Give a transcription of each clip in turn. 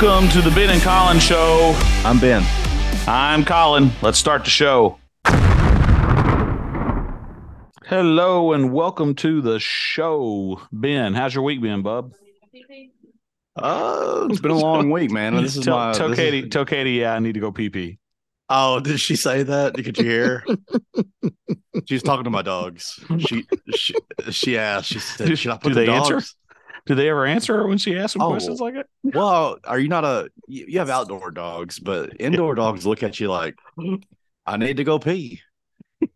Welcome to the Ben and Collin Show. I'm Ben. I'm Collin. Let's start the show. Hello and welcome to the show. Ben, how's your week been, bub? Uh, it's been a long week, man. This is tell, my. tell this Katie, is- tell Katie, yeah, I need to go pee pee. oh, did she say that? Did you hear? She's talking to my dogs. She she she asked. She said, Do- "Should I do put the they answer? Dogs?" Do they ever answer her when she asks them Oh. questions like that? Well, are you not a? You you have outdoor dogs, but indoor dogs look at you like, "I need to go pee."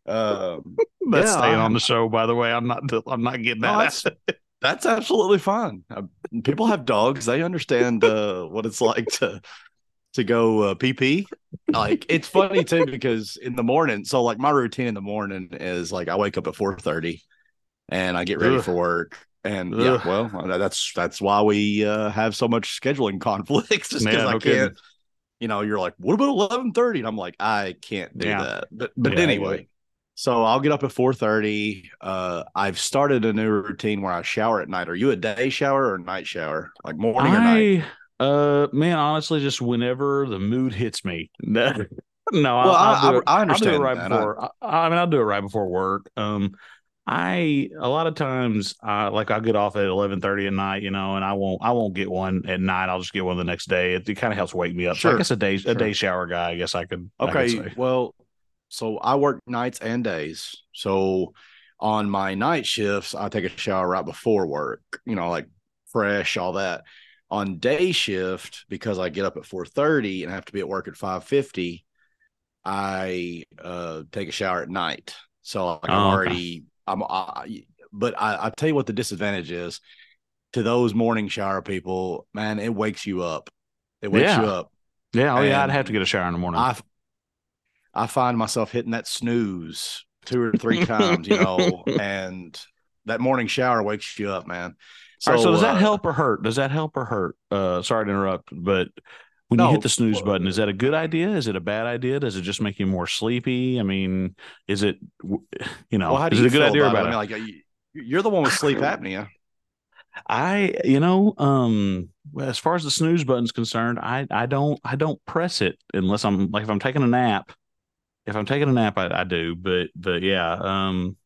Um, That's Yeah, staying I- on the show, by the way. I'm not. I'm not getting no, that. that's that's absolutely fine. Uh, people have dogs; they understand uh, what it's like to to go uh, pee pee. Like it's funny too because in the morning, so like my routine in the morning is like I wake up at four thirty, and I get ready Ugh. for work. And Ugh. yeah, well, uh, that's that's why we uh, have so much scheduling conflicts, just because I no can't. kidding. You know, you're like, what about eleven thirty? And I'm like, I can't do Yeah. that. But but Yeah, anyway, it. so I'll get up at four thirty. Uh, I've started a new routine where I shower at night. Are you a day shower or night shower? Like morning or night? Uh, man, honestly, just whenever the mood hits me. No, Well, I- I- I I'll do understand it right that. before. I, I mean, I'll do it right before work. Um, I a lot of times, I like I'll get off at eleven thirty at night, you know, and I won't, I won't get one at night. I'll just get one the next day. It, it kind of helps wake me up. So I guess a day, a day shower guy. I guess I could. I could Okay. Well, so I work nights and days. So on my night shifts, I take a shower right before work, you know, like fresh, all that. On day shift, because I get up at 4:30 and I have to be at work at 5:50, I uh take a shower at night. So like, I'm Oh, okay. I'm I, but I, I tell you what the disadvantage is to those morning shower people, man, it wakes you up. It wakes Yeah. you up. Yeah. Oh, yeah. I'd have to get a shower in the morning. I I find myself hitting that snooze two or three times, you know, and that morning shower wakes you up, man. Right, so does that uh, help or hurt? Does that help or hurt? Uh, sorry to interrupt, but when you hit the snooze button, is that a good idea? Is it a bad idea? Does it just make you more sleepy? I mean, is it, you know, Well, is it a good idea or about it? I mean, like you- you're the one with sleep apnea. I, you know, um, as far as the snooze button's concerned, I, I don't, I don't press it unless I'm like if I'm taking a nap. If I'm taking a nap, I, I do, but, but yeah, um,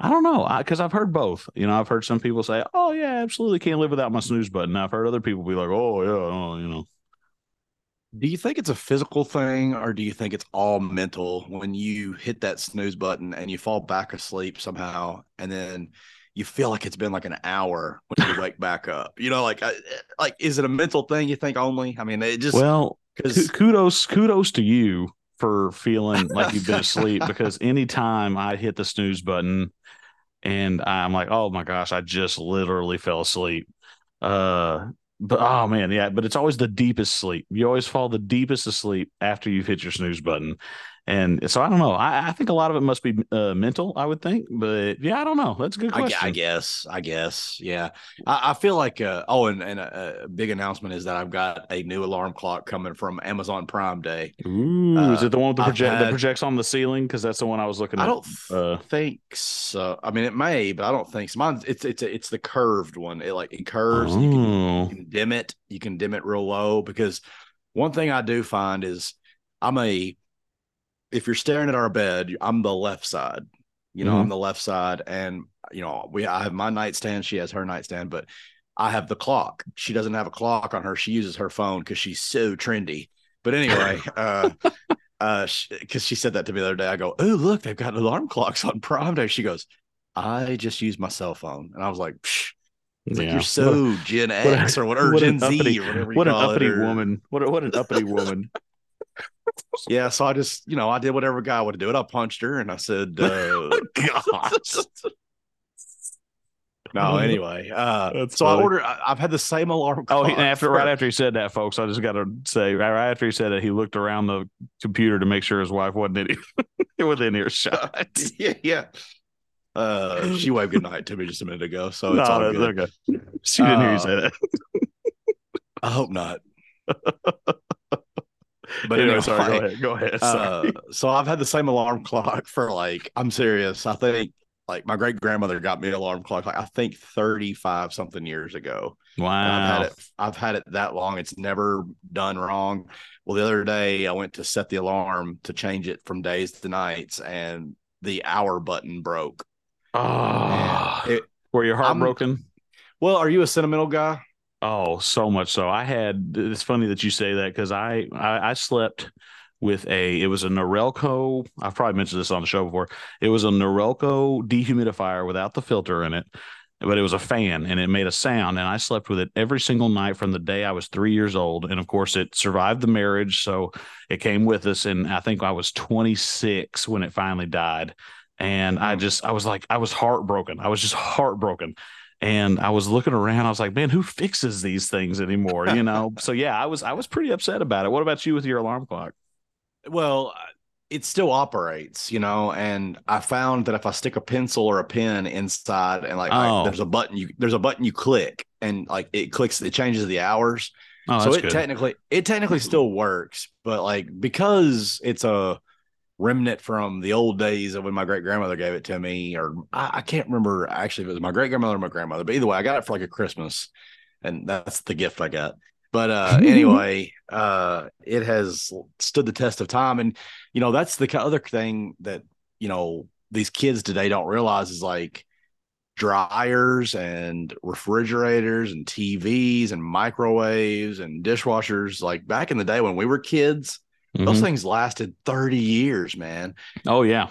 I don't know, because I've heard both. You know, I've heard some people say, "Oh yeah, absolutely can't live without my snooze button." I've heard other people be like, "Oh yeah, oh, you know." Do you think it's a physical thing or do you think it's all mental when you hit that snooze button and you fall back asleep somehow and then you feel like it's been like an hour when you wake back up? You know, like, like is it a mental thing you think only? I mean, it just Well, because kudos kudos to you for feeling like you've been asleep because anytime I hit the snooze button and I'm like, oh my gosh, I just literally fell asleep. Uh but oh man, yeah, but it's always the deepest sleep. You always fall the deepest asleep after you've hit your snooze button. And so I don't know. I, I think a lot of it must be uh, mental, I would think. But yeah, I don't know. That's a good I, question. I guess, I guess, yeah. I, I feel like, uh, oh, and, and a, a big announcement is that I've got a new alarm clock coming from Amazon Prime Day. Ooh, is Uh, it the one with the project that projects on the ceiling? Because that's the one I was looking at. I don't uh, think so. I mean, it may, but I don't think so. Mine, it's it's it's the curved one. It like it curves. You, can, Oh. you can dim it. You can dim it real low because one thing I do find is I'm a if you're staring at our bed, I'm the left side. You know, Mhm. I'm the left side, and you know, we I have my nightstand. She has her nightstand, but I have the clock. She doesn't have a clock on her. She uses her phone because she's so trendy. But anyway, uh, uh, because she said that to me the other day. I go, oh look, they've got alarm clocks on Prime Day. She goes, I just use my cell phone, and I was like. It's like you're so Gen what a- X or whatever, what an Gen Z uppity- or whatever. You what an call it, uppity or- woman. What a, what an uppity woman. Yeah, so I just, you know, I did whatever guy would do it. I punched her and I said, uh, Gosh. no, anyway. Uh, That's so I ordered I, I've had the same alarm Oh, he, after right after he said that, folks, I just got to say, right, after he said that, he looked around the computer to make sure his wife wasn't in, within earshot. yeah, yeah. Uh, she waved goodnight to me just a minute ago, so it's no, all good. okay. She didn't hear you Uh, say that. I hope not. But anyway, sorry. Go ahead. Go ahead. Uh, so I've had the same alarm clock for like I'm serious. I think like my great grandmother got me an alarm clock like I think 35 something years ago. Wow. I've had it I've had it that long. It's never done wrong. Well, the other day I went to set the alarm to change it from days to nights and the hour button broke. Oh, it, were you heartbroken? well, are you a sentimental guy? Oh, so much so. I had. It's funny that you say that because I, I I slept with a. It was a Norelco. I've probably mentioned this on the show before. It was a Norelco dehumidifier without the filter in it, but it was a fan and it made a sound. And I slept with it every single night from the day I was three years old. And of course, it survived the marriage, so it came with us. And I think I was 26 when it finally died. And I just, I was like, I was heartbroken. I was just heartbroken and I was looking around. I was like, man, who fixes these things anymore? You know. so yeah, I was I was pretty upset about it. What about you with your alarm clock? Well, uh, it still operates, you know, and I found that if I stick a pencil or a pen inside and like Oh. I, there's a button you there's a button you click and like it clicks it changes the hours. Oh, so it good. technically it technically still works, but like because it's a remnant from the old days of when my great grandmother gave it to me, or I, I can't remember actually if it was my great grandmother or my grandmother, but either way, I got it for like a Christmas, and that's the gift I got. But uh anyway, uh it has stood the test of time, and you know that's the other thing that you know these kids today don't realize is like dryers and refrigerators and TVs and microwaves and dishwashers. Like back in the day when we were kids, those Mhm. things lasted 30 years, man. Oh yeah.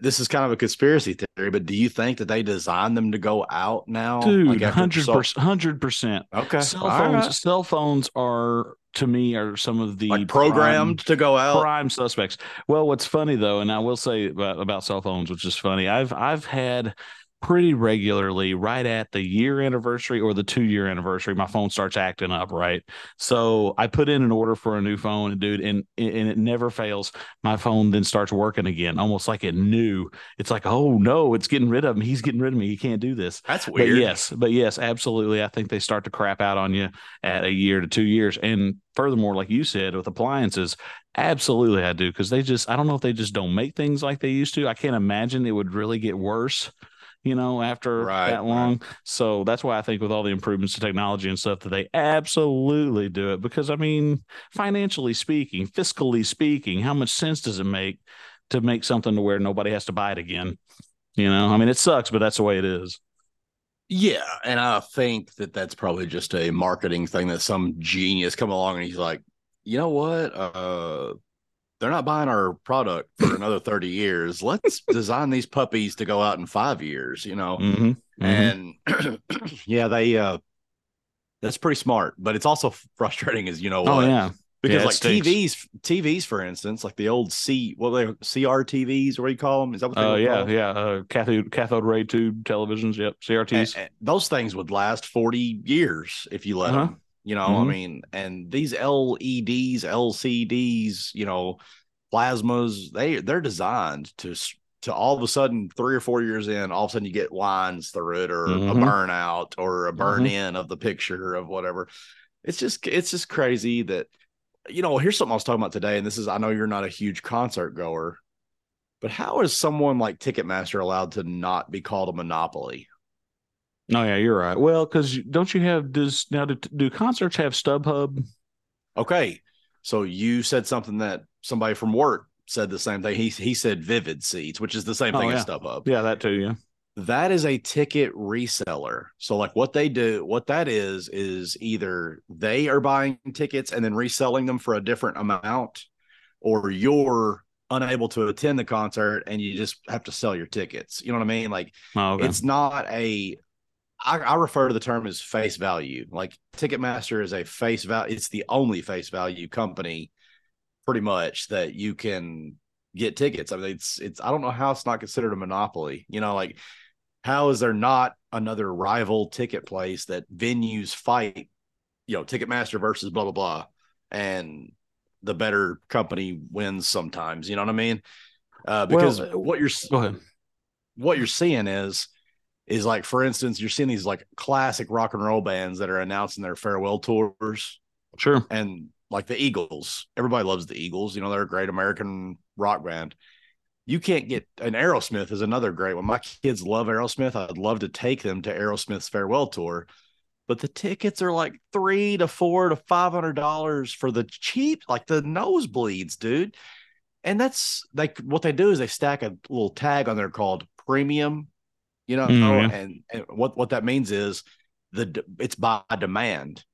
This is kind of a conspiracy theory, but do you think that they designed them to go out now? Dude, Like hundred so- percent, hundred percent. Okay. Cell phones, right. cell phones are to me are some of the Like programmed to go out. prime suspects. Well, what's funny though, and I will say about, about cell phones, which is funny. I've I've had pretty regularly right at the year anniversary or the two year anniversary my phone starts acting up right so i put in an order for a new phone and dude and and it never fails my phone then starts working again almost like it knew it's like oh no it's getting rid of me he's getting rid of me he can't do this That's but weird. yes, but yes, absolutely. I think they start to crap out on you at a year to two years. And furthermore, like you said, with appliances, absolutely I do. Cause they just, I don't know if they just don't make things like they used to. I can't imagine it would really get worse, you know, after Right, that long. So that's why I think with all the improvements to technology and stuff that they absolutely do it. Because I mean, financially speaking, fiscally speaking, how much sense does it make to make something to where nobody has to buy it again? You know, I mean, it sucks, but that's the way it is. Yeah, and I think that that's probably just a marketing thing that some genius come along and he's like, you know what? Uh, they're not buying our product for another thirty years. Let's design these puppies to go out in five years. You know, Mm-hmm. and yeah, they. uh That's pretty smart, but it's also frustrating, as you know. oh yeah, because Yeah, like. TVs, TVs, for instance, like the old C, what they CR TVs, or what do you call them? Is that what they uh, yeah, called? yeah. Uh, cathode cathode ray tube televisions. Yep, CRTs. And- and those things would last 40 years if you let Uh-huh. them you know i Mhm. mean and these leds lcds you know plasmas they they're designed to to all of a sudden three or four years in all of a sudden you get lines through it or a Mhm. burnout or a burn Mhm. in of the picture of whatever it's just it's just crazy that you know here's something i was talking about today and this is i know you're not a huge concert goer but how is someone like ticketmaster allowed to not be called a monopoly Oh yeah, you're right. Well, because don't you have does now do, do concerts have StubHub? Okay. So you said something that somebody from work said the same thing. He he said Vivid Seats, which is the same Oh, thing yeah. as StubHub. Yeah, that too. Yeah. That is a ticket reseller. So like what they do, what that is is either they are buying tickets and then reselling them for a different amount or you're unable to attend the concert and you just have to sell your tickets. You know what I mean? Like Oh, okay. it's not a I, I refer to the term as face value. Like Ticketmaster is a face value. It's the only face value company, pretty much, that you can get tickets. I mean, it's it's. I don't know how it's not considered a monopoly. You know, like how is there not another rival ticket place that venues fight? You know, Ticketmaster versus blah blah blah, and the better company wins sometimes. You know what I mean? Uh, because Well, uh, what you're Go ahead. what you're seeing is is like for instance you're seeing these like classic rock and roll bands that are announcing their farewell tours Sure. and like the eagles everybody loves the eagles you know they're a great american rock band you can't get an Aerosmith is another great one. My kids love Aerosmith. I'd love to take them to Aerosmith's farewell tour, but the tickets are like three to four to five hundred dollars for the cheap, like the nosebleeds, dude. And that's like what they do is they stack a little tag on there called premium, you know, mm-hmm. and, and what what that means is the it's by demand.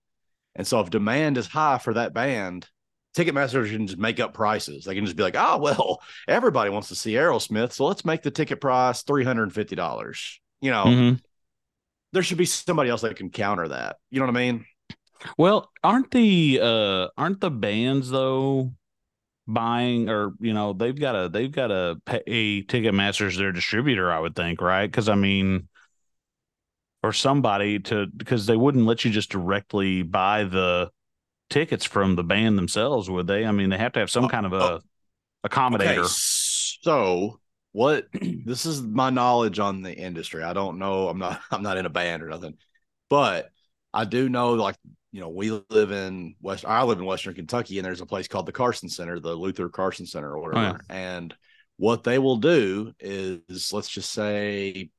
And so if demand is high for that band, Ticketmaster can just make up prices. They can just be like, oh, well, everybody wants to see Aerosmith. So let's make the ticket price $350. You know, mm-hmm. there should be somebody else that can counter that. You know what I mean? Well, aren't the uh aren't the bands though buying or you know they've got a they've got a pay Ticketmaster's their distributor, I would think, right? Because I mean, or somebody to because they wouldn't let you just directly buy the tickets from the band themselves, would they? I mean, they have to have some oh, kind of oh. a oh, accommodator. Okay. So what this is my knowledge on the industry. I don't know. I'm not I'm not in a band or nothing, but I do know like you know we live in West. I live in Western Kentucky, and there's a place called the Carson Center, the Luther Carson Center, or whatever. Oh, yeah. And what they will do is, let's just say,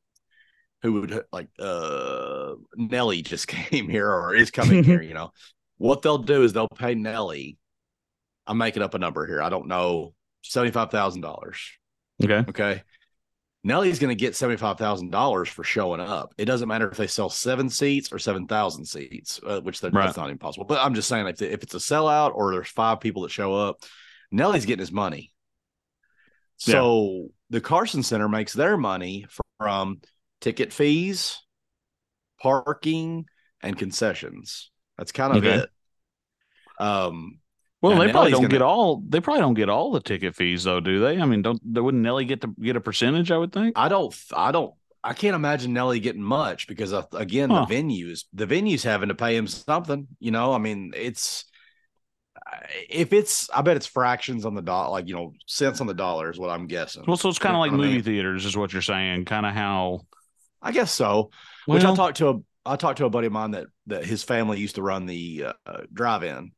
who would like uh Nelly just came here or is coming here, you know, what they'll do is they'll pay Nelly. I'm making up a number here. I don't know, seventy-five thousand dollars. Okay. Okay. Nelly's going to get seventy-five thousand dollars for showing up. It doesn't matter if they sell seven seats or seven thousand seats, uh, which right. that's not impossible. But I'm just saying, if, if it's a sellout or there's five people that show up, Nelly's getting his money. So yeah. the Carson Center makes their money from ticket fees, parking, and concessions. That's kind of okay. it. Um, well, they probably don't gonna... get all. They probably don't get all the ticket fees, though, do they? I mean, don't they? wouldn't Nelly get to get a percentage? I would think. I don't. I don't. I can't imagine Nelly getting much because uh, again, huh. the venues, the venues having to pay him something. You know, I mean, it's if it's, I bet it's fractions on the dot, like you know, cents on the dollar is what I'm guessing. Well, so it's kind of like movie I mean? theaters, is what you're saying. Kind of how. I guess so. Well, Which I talked to a I talked to a buddy of mine that that his family used to run the uh, drive-in.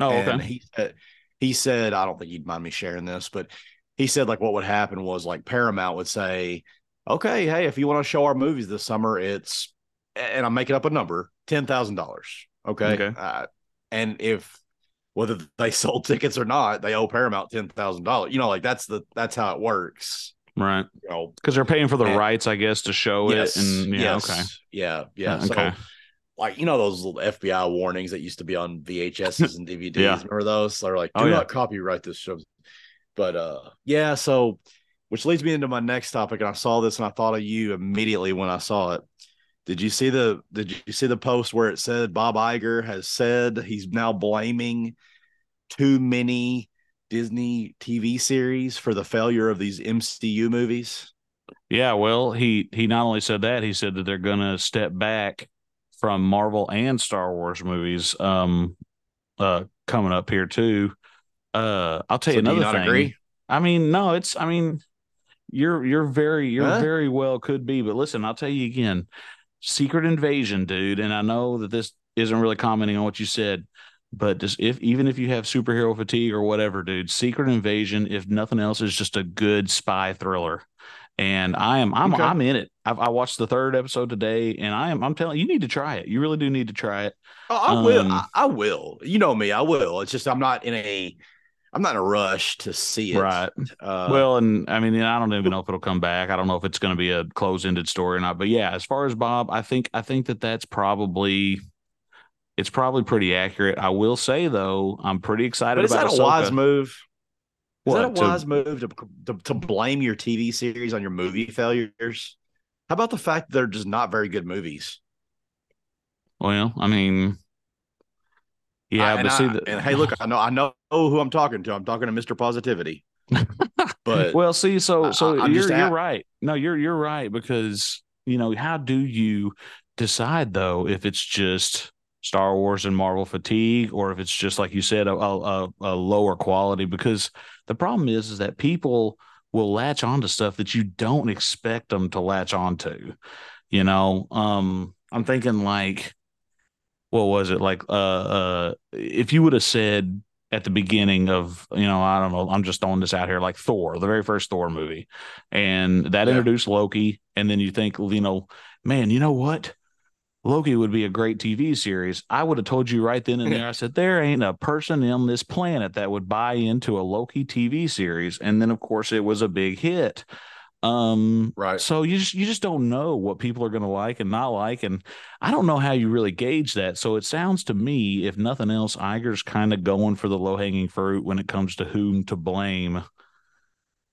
Oh, okay. And he said he said I don't think he'd mind me sharing this, but he said like what would happen was like Paramount would say, "Okay, hey, if you want to show our movies this summer, it's and I'm making up a number, ten thousand dollars. Okay, okay. Uh, and if whether they sold tickets or not, they owe Paramount ten thousand dollars. You know, like that's the that's how it works. Right. You know, because they're paying for the and, rights, I guess, to show yes, it. And yeah, yes, okay. Yeah, yeah. Okay. So like you know those little FBI warnings that used to be on VHSs and DVDs. yeah. Remember those? They're like, do oh, not yeah. copyright this show. But uh yeah, so which leads me into my next topic. And I saw this and I thought of you immediately when I saw it. Did you see the did you see the post where it said Bob Iger has said he's now blaming too many Disney TV series for the failure of these MCU movies? Yeah, well, he he not only said that, he said that they're going to step back from Marvel and Star Wars movies um uh coming up here too. Uh I'll tell so you another you thing. Agree? I mean, no, it's I mean you're you're very you're huh? very well could be, but listen, I'll tell you again. Secret Invasion, dude, and I know that this isn't really commenting on what you said. But just if even if you have superhero fatigue or whatever, dude, Secret Invasion, if nothing else, is just a good spy thriller. And I am I'm okay. I'm in it. I've, i watched the third episode today, and I am I'm telling you, need to try it. You really do need to try it. Oh, I um, will. I, I, will. You know me. I will. It's just I'm not in a I'm not in a rush to see it. Right. Uh, well, and I mean, I don't even know if it'll come back. I don't know if it's going to be a close ended story or not. But yeah, as far as Bob, I think I think that that's probably it's probably pretty accurate. I will say though, I'm pretty excited. But is about that a wise move? Is what, that a wise to, move to, to, to blame your TV series on your movie failures? How about the fact that they're just not very good movies? Well, I mean, yeah, I, but see, I, the, and hey, look, I know, I know who I'm talking to. I'm talking to Mr. Positivity. but well, see, so so I, you're you're right. No, you're you're right because you know how do you decide though if it's just Star Wars and Marvel fatigue, or if it's just like you said, a, a, a lower quality. Because the problem is, is that people will latch onto stuff that you don't expect them to latch onto. You know, um, I'm thinking like, what was it like? Uh, uh, if you would have said at the beginning of you know I don't know I'm just throwing this out here like Thor the very first Thor movie and that Yeah. introduced Loki and then you think you know man you know what Loki would be a great TV series I would have told you right then and there I said there ain't a person on this planet that would buy into a Loki TV series and then of course it was a big hit um Right. so you just you just don't know what people are going to like and not like and I don't know how you really gauge that. So it sounds to me, if nothing else, Iger's kind of going for the low hanging fruit when it comes to whom to blame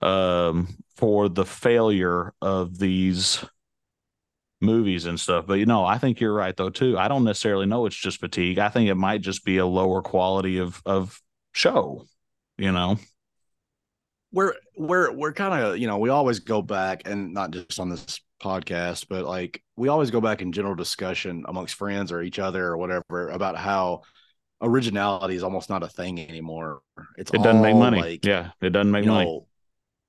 um, for the failure of these movies and stuff. But you know, I think you're right though too. I don't necessarily know it's just fatigue. I think it might just be a lower quality of of show. You know, we're we're we're kind of you know we always go back and not just on this podcast but like we always go back in general discussion amongst friends or each other or whatever about how originality is almost not a thing anymore it's it doesn't make money. like, yeah, it doesn't make money. know,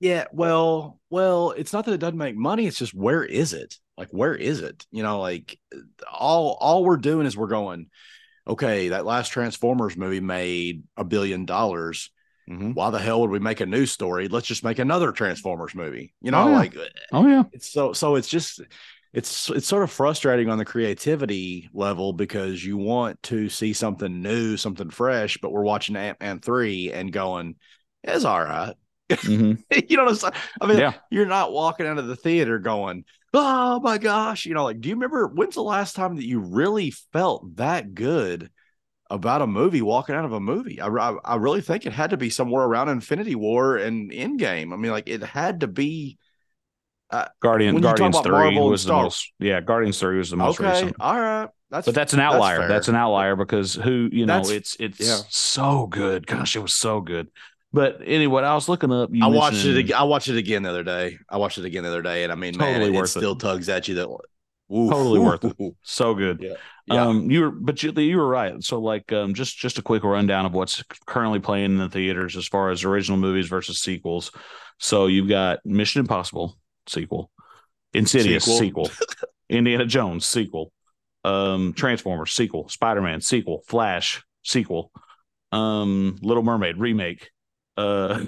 yeah well well it's not that it doesn't make money it's just where is it like where is it you know like all all we're doing is we're going okay that last transformers movie made a billion dollars Mhm. why the hell would we make a new story? Let's just make another Transformers movie. You know, Oh, yeah. like Oh yeah, it's so so it's just it's it's sort of frustrating on the creativity level because you want to see something new, something fresh, but we're watching Ant Man three and going, it's all right. Mhm. you know what I'm saying? I mean, Yeah. you're not walking out of the theater going, oh my gosh, you know, like, do you remember when's the last time that you really felt that good about a movie walking out of a movie? I, I, I really think it had to be somewhere around Infinity War and Endgame. I mean, like, it had to be. Uh, Guardian you talk Guardians three Marvel was the most. Yeah, Guardians three was the most Okay, recent. all right, that's but that's an outlier. That's, fair. an outlier because who you know That's- it's it's yeah. so good. Gosh, it was so good. But anyway, I was looking up. I watched it. Again, I watched it again the other day. I watched it again the other day, and I mean, man, Totally it, it worth it. still tugs at you. That oof, Totally worth it. So good. Yeah. Yeah. Um, you were, but you, you were right. So, like, um, just just a quick rundown of what's currently playing in the theaters as far as original movies versus sequels. So you've got Mission Impossible sequel, Insidious Sequel. sequel, Indiana Jones sequel, um, Transformers sequel, Spider Man sequel, Flash sequel, um, Little Mermaid remake, uh,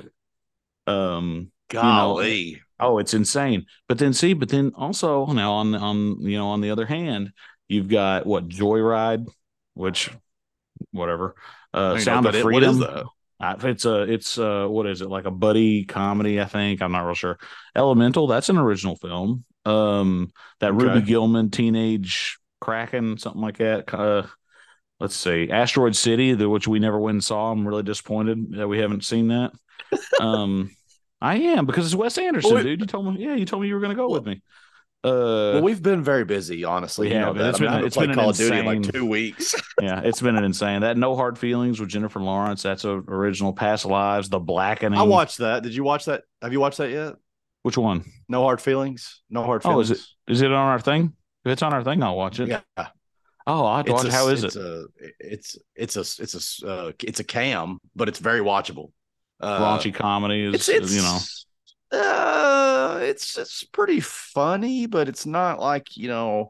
um, golly, Oh, it's insane. But then see, but then also now on on you know on the other hand, you've got what Joyride, which whatever. Uh don't Sound know of what that- what is Freedom. Uh, it's a it's uh what is it like a buddy comedy? I think I'm not real sure. Elemental, that's an original film. Um, that Okay. Ruby Gillman teenage Kraken, something like that. Uh, let's see, Asteroid City, the, which we never went and saw. I'm really disappointed that we haven't seen that. Um, I am because it's Wes Anderson, Well, dude. You told me, yeah, you told me you were going to go Well- with me. Uh, well, we've been very busy, honestly. we you know that. It's been- I it's been Call of Duty in like two weeks. yeah, it's been an insane. That No Hard Feelings with Jennifer Lawrence. That's a original Past Lives. The Blackening. I watched that. Did you watch that? Have you watched that yet? Which one? No hard feelings. No hard Feelings. Oh, is Is it on our thing? If it's on our thing, I'll watch it. Yeah. Oh, I'll have to It's watch. a, How is it's it? A, it's it's a it's a uh, it's a cam, but it's very watchable. Uh, Raunchy comedy is, it's it's you know. uh it's it's pretty funny but it's not like you know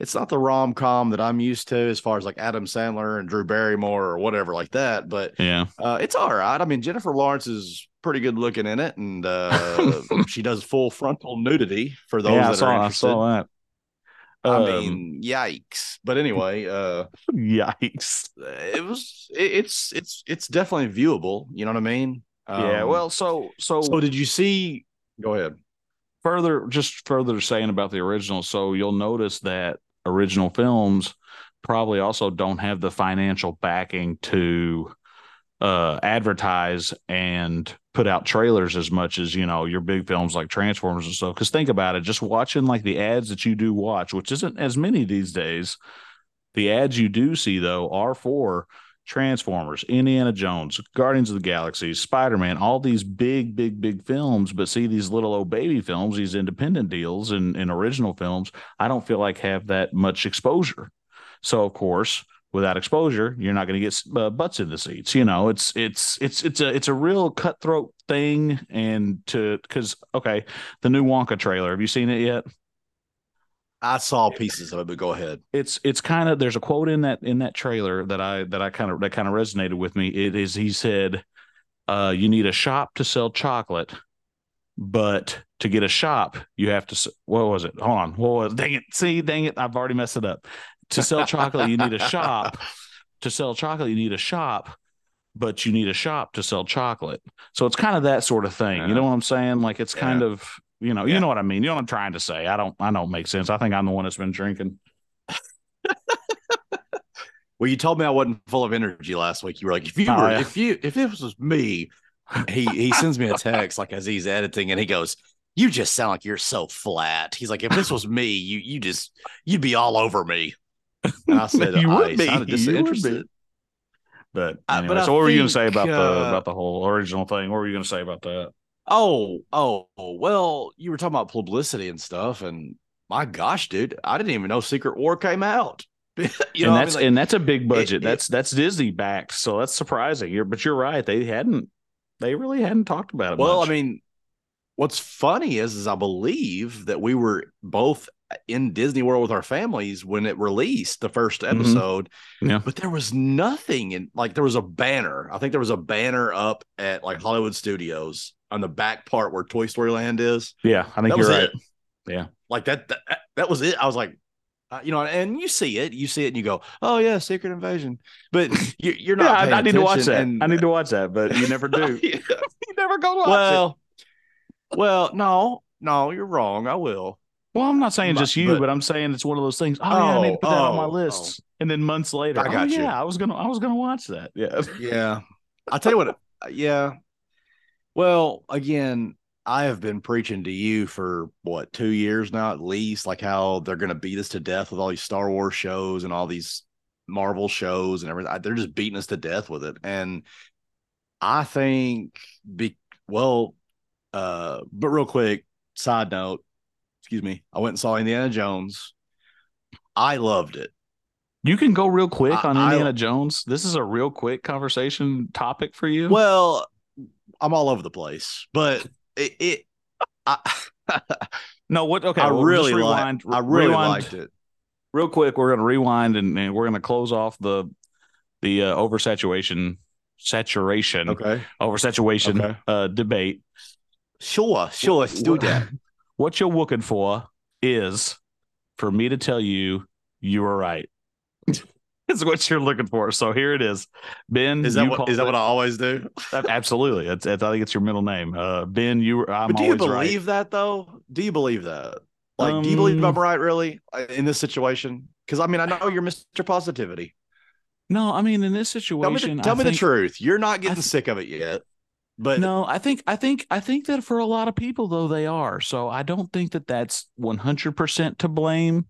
it's not the rom-com that i'm used to as far as like adam sandler and drew barrymore or whatever like that but Yeah. uh it's all right i mean jennifer lawrence is pretty good looking in it and uh she does full frontal nudity for those yeah, I that saw, are I interested saw that. I Um, mean yikes but anyway uh yikes. it was it, it's it's it's definitely viewable you know what i mean yeah. Um, Well, so so, so did you see go ahead further, just further saying about the original. So you'll notice that original films probably also don't have the financial backing to uh advertise and put out trailers as much as you know your big films like transformers and stuff. Because think about it just watching like the ads that you do watch which isn't as many these days the ads you do see though are for transformers indiana jones guardians of the galaxy spider-man all these big big big films but see these little old baby films these independent deals and, and original films i don't feel like have that much exposure. So of course without exposure you're not going to get uh, butts in the seats you know it's it's it's it's a it's a real cutthroat thing and to because okay the new wonka trailer have you seen it yet I saw pieces of it, but go ahead. It's it's kind of there's a quote in that in that trailer that I that I kind of that kind of resonated with me. It is he said, uh, "You need a shop to sell chocolate, but to get a shop, you have to. What was it? Hold on. What was? Dang it! See, dang it! I've already messed it up. To sell chocolate, you need a shop. To sell chocolate, you need a shop, but you need a shop to sell chocolate. So it's kind of that sort of thing. You know what I'm saying? Like it's kind of you know Yeah. you know what I mean. You know what I'm trying to say. I don't I don't make sense. I think I'm the one that's been drinking. Well, you told me I wasn't full of energy last week. You were like, if you Oh, were, yeah. if you, if this was me, he he sends me a text like as he's editing, and he goes, "You just sound like you're so flat." He's like, "If this was me, you you just you'd be all over me." And I said, You "I would be. sounded disinterested." But, anyway, but so what were you going to say about the uh, about the whole original thing? What were you going to say about that? Oh, oh, well, you were talking about publicity and stuff, and my gosh, dude, I didn't even know Secret War came out. you know, and what I mean? that's Like, and that's a big budget. it- that's that's Disney backed, so that's surprising. You're, but you're right. They hadn't. They really hadn't talked about it. Well, much. I mean, what's funny is, is I believe that we were both in Disney World with our families when it released the first Mhm. episode. Yeah. But there was nothing in like there was a banner. I think there was a banner up at like Hollywood Studios on the back part where Toy Story Land is. yeah, I think That you're was right. it. Yeah. Like that, that that was it. I was like, uh, you know, and you see it, you see it, and you go, "Oh yeah, Secret Invasion," but you, you're Yeah, not. I, I need to watch that. and- I need to watch that, but you never do. You never go watch it. well, well, no, no, you're wrong. I will. Well, I'm not saying but- just you, but, but- I'm saying it's one of those things. Oh, yeah, I need to Oh, put that on my oh. And then months later, I got oh, you. yeah, I was gonna, I was gonna watch that. Yeah, Yeah, I'll tell you what. uh, Yeah. Well, again, I have been preaching to you for what two years now, at least, like how they're going to beat us to death with all these Star Wars shows and all these Marvel shows and everything. They're just beating us to death with it, and I think, be well, uh, but real quick, side note, excuse me, I went and saw Indiana Jones. I loved it. you can go real quick I- on I- Indiana Jones. This is a real quick conversation topic for you. Well, I'm all over the place, but it, it I, no, what? Okay, I well, really just liked. I really rewind liked it. real quick. We're gonna rewind and, and we're gonna close off the the uh, oversaturation saturation Okay, oversaturation Okay. uh, debate. sure, sure, let's do that. What you're looking for is for me to tell you you were right. Is what you're looking for. So here it is, Ben. Is that what called that it- what I always do? Absolutely. It's, it's, I think it's your middle name. Uh, Ben, you. I'm but do you always right. believe that though? Do you believe that? Like, do you believe Um, I'm right really uh, in this situation? Because I mean, I know you're Mr. Positivity. No, I mean in this Tell me, situation, the, tell me the truth. You're not getting th- sick of it yet, but No, I think I think I think that for a lot of people though they are. So I don't think that that's 100% to blame,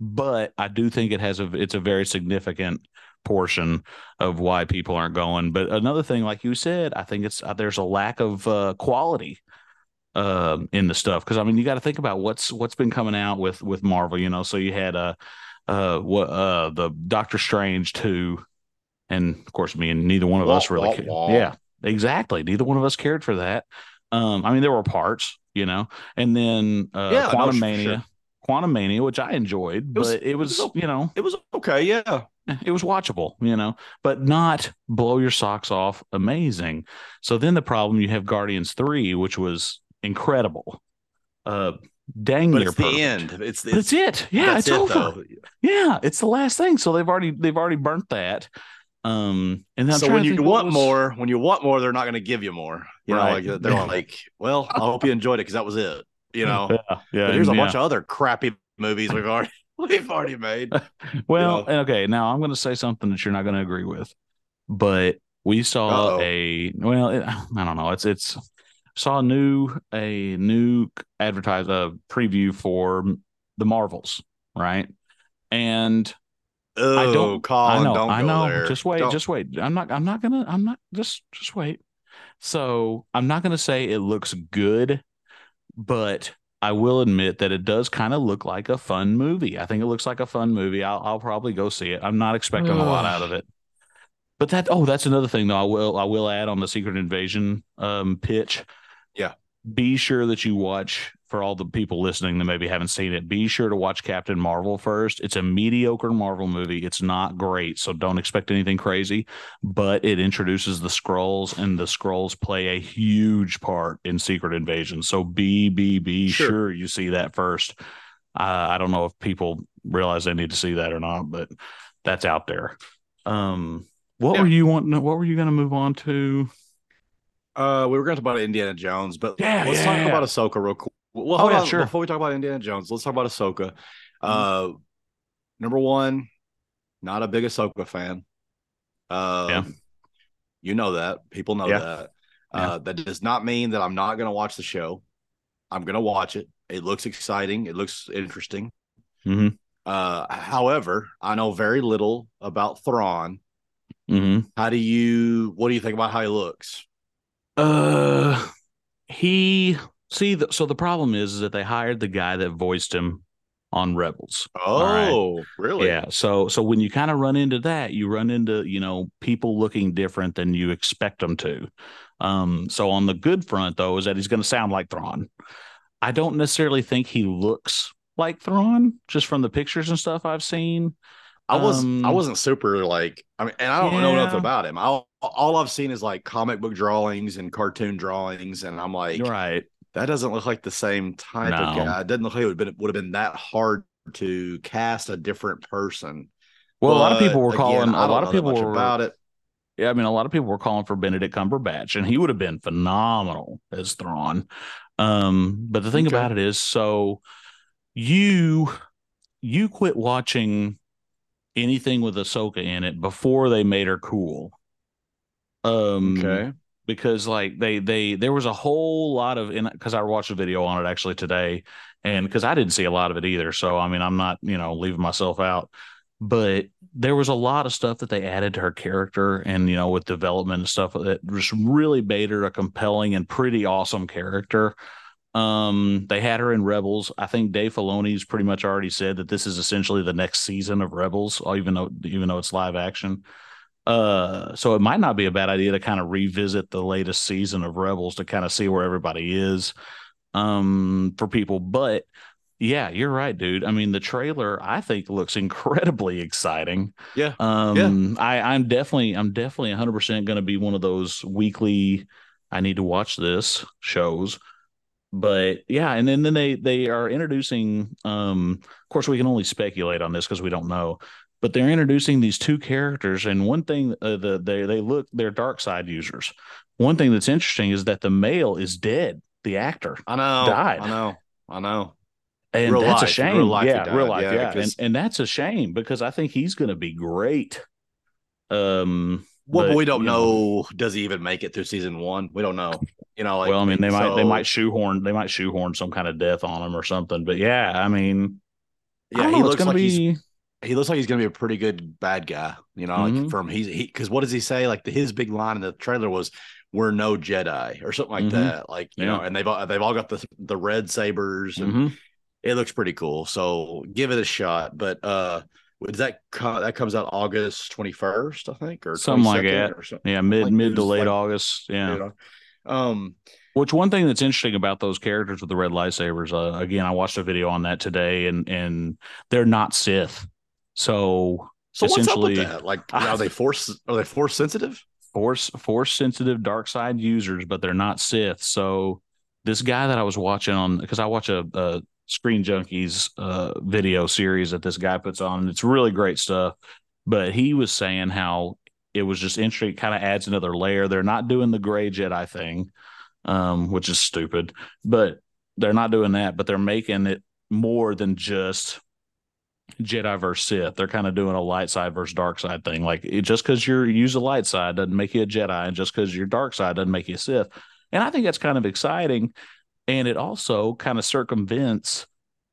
but I do think it has a it's a very significant portion of why people aren't going. But another thing like you said, I think it's uh, there's a lack of uh, quality um in the stuff because I mean you got to think about what's what's been coming out with with Marvel, you know. So you had uh uh what uh the Doctor Strange 2 and of course me and neither one of Wah, us really wah, wah. yeah exactly. Neither one of us cared for that. Um i mean there were parts you know and then uh Yeah, Quantumania sure. Quantumania which i enjoyed It was- but it was, it was you know. it was okay. Yeah, it was watchable you know but not blow your socks off amazing. So then the problem you have guardians 3 which was incredible. Uh dang but near it's the end. It's but it's it. Yeah it's it over. though. yeah it's the last thing. So they've already they've already burnt that um and then I'm so when you want was- more, when you want more, they're not going to give you more. You Right. know, like they're like, well, I hope you enjoyed it because that was it. You know, yeah, yeah but here's a yeah. bunch of other crappy movies we've already we've already made. Well, know? okay. Now I'm going to say something that you're not going to agree with, but we saw Uh-oh. a well. It, I don't know. It's it's saw a new a new advertise a preview for the Marvels, right? And Oh, I don't. Collin, I know. don't I go know. there. Just wait. Don't- Just wait. I'm not. I'm not gonna. I'm not. Just just wait. So I'm not gonna say it looks good, but I will admit that it does kind of look like a fun movie. I think it looks like a fun movie. I'll I'll probably go see it. I'm not expecting a lot out of it. But that oh, that's another thing though. I will I will add on the Secret Invasion um pitch. Yeah. Be sure that you watch for all the people listening that maybe haven't seen it, be sure to watch Captain Marvel first. It's a mediocre Marvel movie. It's not great, so don't expect anything crazy, but it introduces the Skrulls, and the Skrulls play a huge part in Secret Invasion. So be be be sure, Sure. you see that first. Uh, I don't know if people realize they need to see that or not, but that's out there. Um, what Yeah. were you wanting? What were you going to move on to? Uh, we were going to talk about Indiana Jones, but Yeah, let's yeah, talk yeah. about Ahsoka real quick. Well, Oh, yeah, on. sure. Mm-hmm. Before we talk about Indiana Jones, let's talk about Ahsoka. Uh, number one, not a big Ahsoka fan. Um, Yeah. you know that. People know Yeah. that. Uh, that does not mean that I'm not going to watch the show. I'm going to watch it. It looks exciting. It looks interesting. Mhm. Uh, however, I know very little about Thrawn. Mm-hmm. How do you? What do you think about how he looks? Uh, he see. The, so the problem is, is that they hired the guy that voiced him on Rebels. right. Oh, really? Yeah. So so when you kind of run into that, you run into you know people looking different than you expect them to. Um. So on the good front though, is that he's going to sound like Thrawn. I don't necessarily think he looks like Thrawn just from the pictures and stuff I've seen. I was Um, I wasn't super like I mean, and I don't know enough about him. I, all I've seen is like comic book drawings and cartoon drawings, and I'm like, right. That doesn't look like the same type of guy. It doesn't look like it would have been, would have been that hard to cast a different person. Well, a lot of people were again, calling. I A lot of people were about it. Yeah, I mean, a lot of people were calling for Benedict Cumberbatch, and he would have been phenomenal as Thrawn. Um, but the thing Okay. about it is, so you you quit watching anything with Ahsoka in it before they made her cool. Um, Okay, because like they they there was a whole lot of in because I watched a video on it actually today, and because I didn't see a lot of it either, so I mean I'm not you know leaving myself out, but there was a lot of stuff that they added to her character, and you know with development and stuff that just really made her a compelling and pretty awesome character. Um, they had her in Rebels. I think Dave Filoni's pretty much already said that this is essentially the next season of Rebels, even though even though it's live action. Uh, so it might not be a bad idea to kind of revisit the latest season of Rebels to kind of see where everybody is, um, for people. But yeah, you're right, dude. I mean, the trailer I think looks incredibly exciting. yeah, Um, I, I'm definitely, I'm definitely 100 percent going to be one of those weekly. I need to watch this shows. But yeah, and then then they they are introducing. Um, of course, we can only speculate on this because we don't know. But they're introducing these two characters, and one thing uh, the they they look they're dark side users. One thing that's interesting is that the male is dead. The actor, I know, Died. I know, I know. and Real that's a shame. real life yeah, real life. yeah, Yeah, and and that's a shame because I think he's going to be great. Um, Well, but, we don't you know. Does he even make it through season one? We don't know. You know, like well, I mean, they might they might shoehorn they might shoehorn some kind of death on him or something. But yeah, I mean, Yeah, he know, it's looks gonna like he's be he looks like he's gonna be a pretty good bad guy. You know, Mhm. like from he's he because what does he say? Like the, his big line in the trailer was "We're no Jedi" or something like Mhm. that. Like you Yeah. know, and they've all, they've all got the the red sabers and Mhm. it looks pretty cool. So give it a shot. But uh, does that co- that comes out August twenty first, I think, or Something like that. or something. yeah mid Like mid to late like- August. Yeah. Um, Which one thing that's interesting about those characters with the red lightsabers? Uh, again, I watched a video on that today, and and they're not Sith. So so what's up with Essentially- that? Like, are they force are they force sensitive? force force sensitive dark side users, but they're not Sith. So this guy that I was watching on because I watch a, a Screen Junkies uh, video series that this guy puts on, and it's really great stuff. But he was saying how it was just interesting, kind of adds another layer. They're not doing the gray Jedi thing, um, which is stupid, but they're not doing that. But they're making it more than just Jedi versus Sith. They're kind of doing a light side versus dark side thing. Like it, just because you're use the light side doesn't make you a Jedi, and just because you're dark side doesn't make you a Sith. And I think that's kind of exciting. And it also kind of circumvents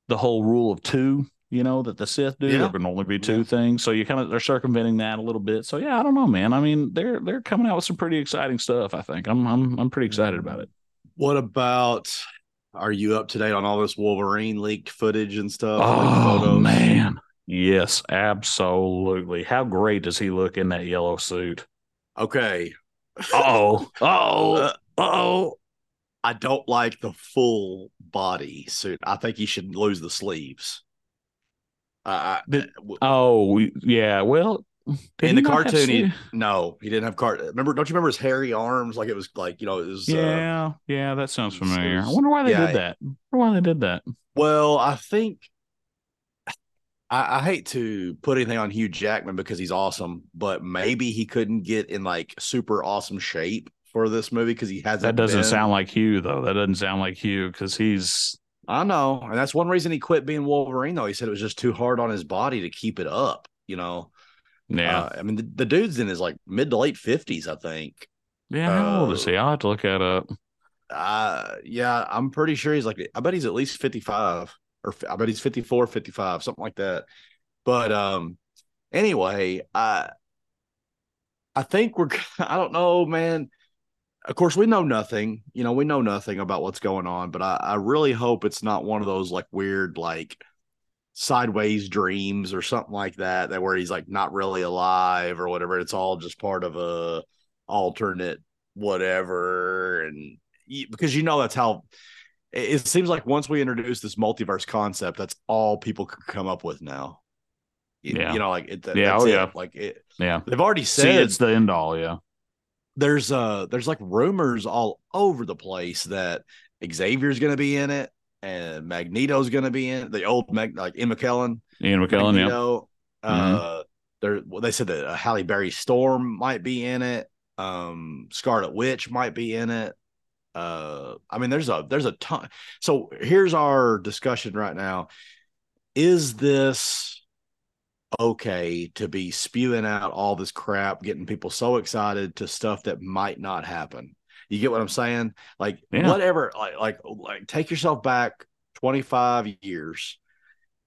the whole rule of two, you know, that the Sith do. Yeah. There can only be two Yeah. things. So you kind of they're circumventing that a little bit. So yeah, I don't know, man. I mean, they're they're coming out with some pretty exciting stuff. I think I'm I'm I'm pretty excited about it. What about? Are you up to date on all this Wolverine leaked footage and stuff? Oh photos? man. Yes, absolutely. How great does he look in that yellow suit? Okay. Oh, oh, Uh, oh. I don't like the full body suit. I think he should lose the sleeves. Uh, oh, yeah. Well, in the cartoon, he, no, he didn't have cart. Remember? Don't you remember his hairy arms? Like it was like you know, it was. Yeah, uh, yeah, that sounds familiar. Was, I wonder why they yeah, did that. I wonder why they did that. Well, I think I, I, hate to put anything on Hugh Jackman because he's awesome, but maybe he couldn't get in like super awesome shape for this movie because he hasn't. That doesn't been. sound like Hugh though. That doesn't sound like Hugh because he's. I know, and that's one reason he quit being Wolverine. Though he said it was just too hard on his body to keep it up. You know. Yeah. Uh, I mean, the, the, dude's in his like mid to late fifties, I think. Yeah, how old is he? Uh, I'll have to look that up. Uh, yeah, I'm pretty sure he's like. I bet he's at least fifty five, or I bet he's 54, 55, something like that. But um, anyway, I I think we're. I don't know, man of course, we know nothing. You know, we know nothing about what's going on, but I, I really hope it's not one of those like weird, like sideways dreams or something like that, that where he's like not really alive or whatever. It's all just part of a alternate whatever. And because you know, that's how it, seems like once we introduce this multiverse concept, that's all people could come up with now. yeah. You know, like it, yeah, oh, yeah. Like it, yeah. They've already said See, it's the end all. Yeah there's uh there's like rumors all over the place that Xavier's going to be in it and Magneto's going to be in the old Mag- like Ian McKellen. Ian McKellen, Magneto, yeah. Uh, mm-hmm. there well, they said that uh, Halle Berry Storm might be in it. Um, Scarlet Witch might be in it. Uh, I mean, there's a there's a ton. So here's our discussion right now. Is this okay to be spewing out all this crap, getting people so excited to stuff that might not happen. You get what I'm saying? Like yeah. whatever, like like like take yourself back 25 years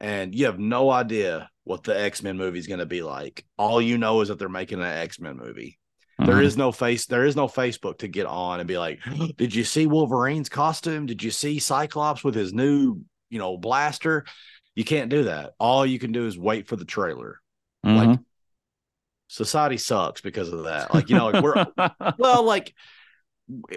and you have no idea what the X-Men movie is going to be like. All you know is that they're making an X-Men movie. Mm-hmm. There is no face there is no Facebook to get on and be like, "Did you see Wolverine's costume? Did you see Cyclops with his new, you know, blaster?" You can't do that. All you can do is wait for the trailer. Mm-hmm. Like society sucks because of that. Like, you know, like we're well, like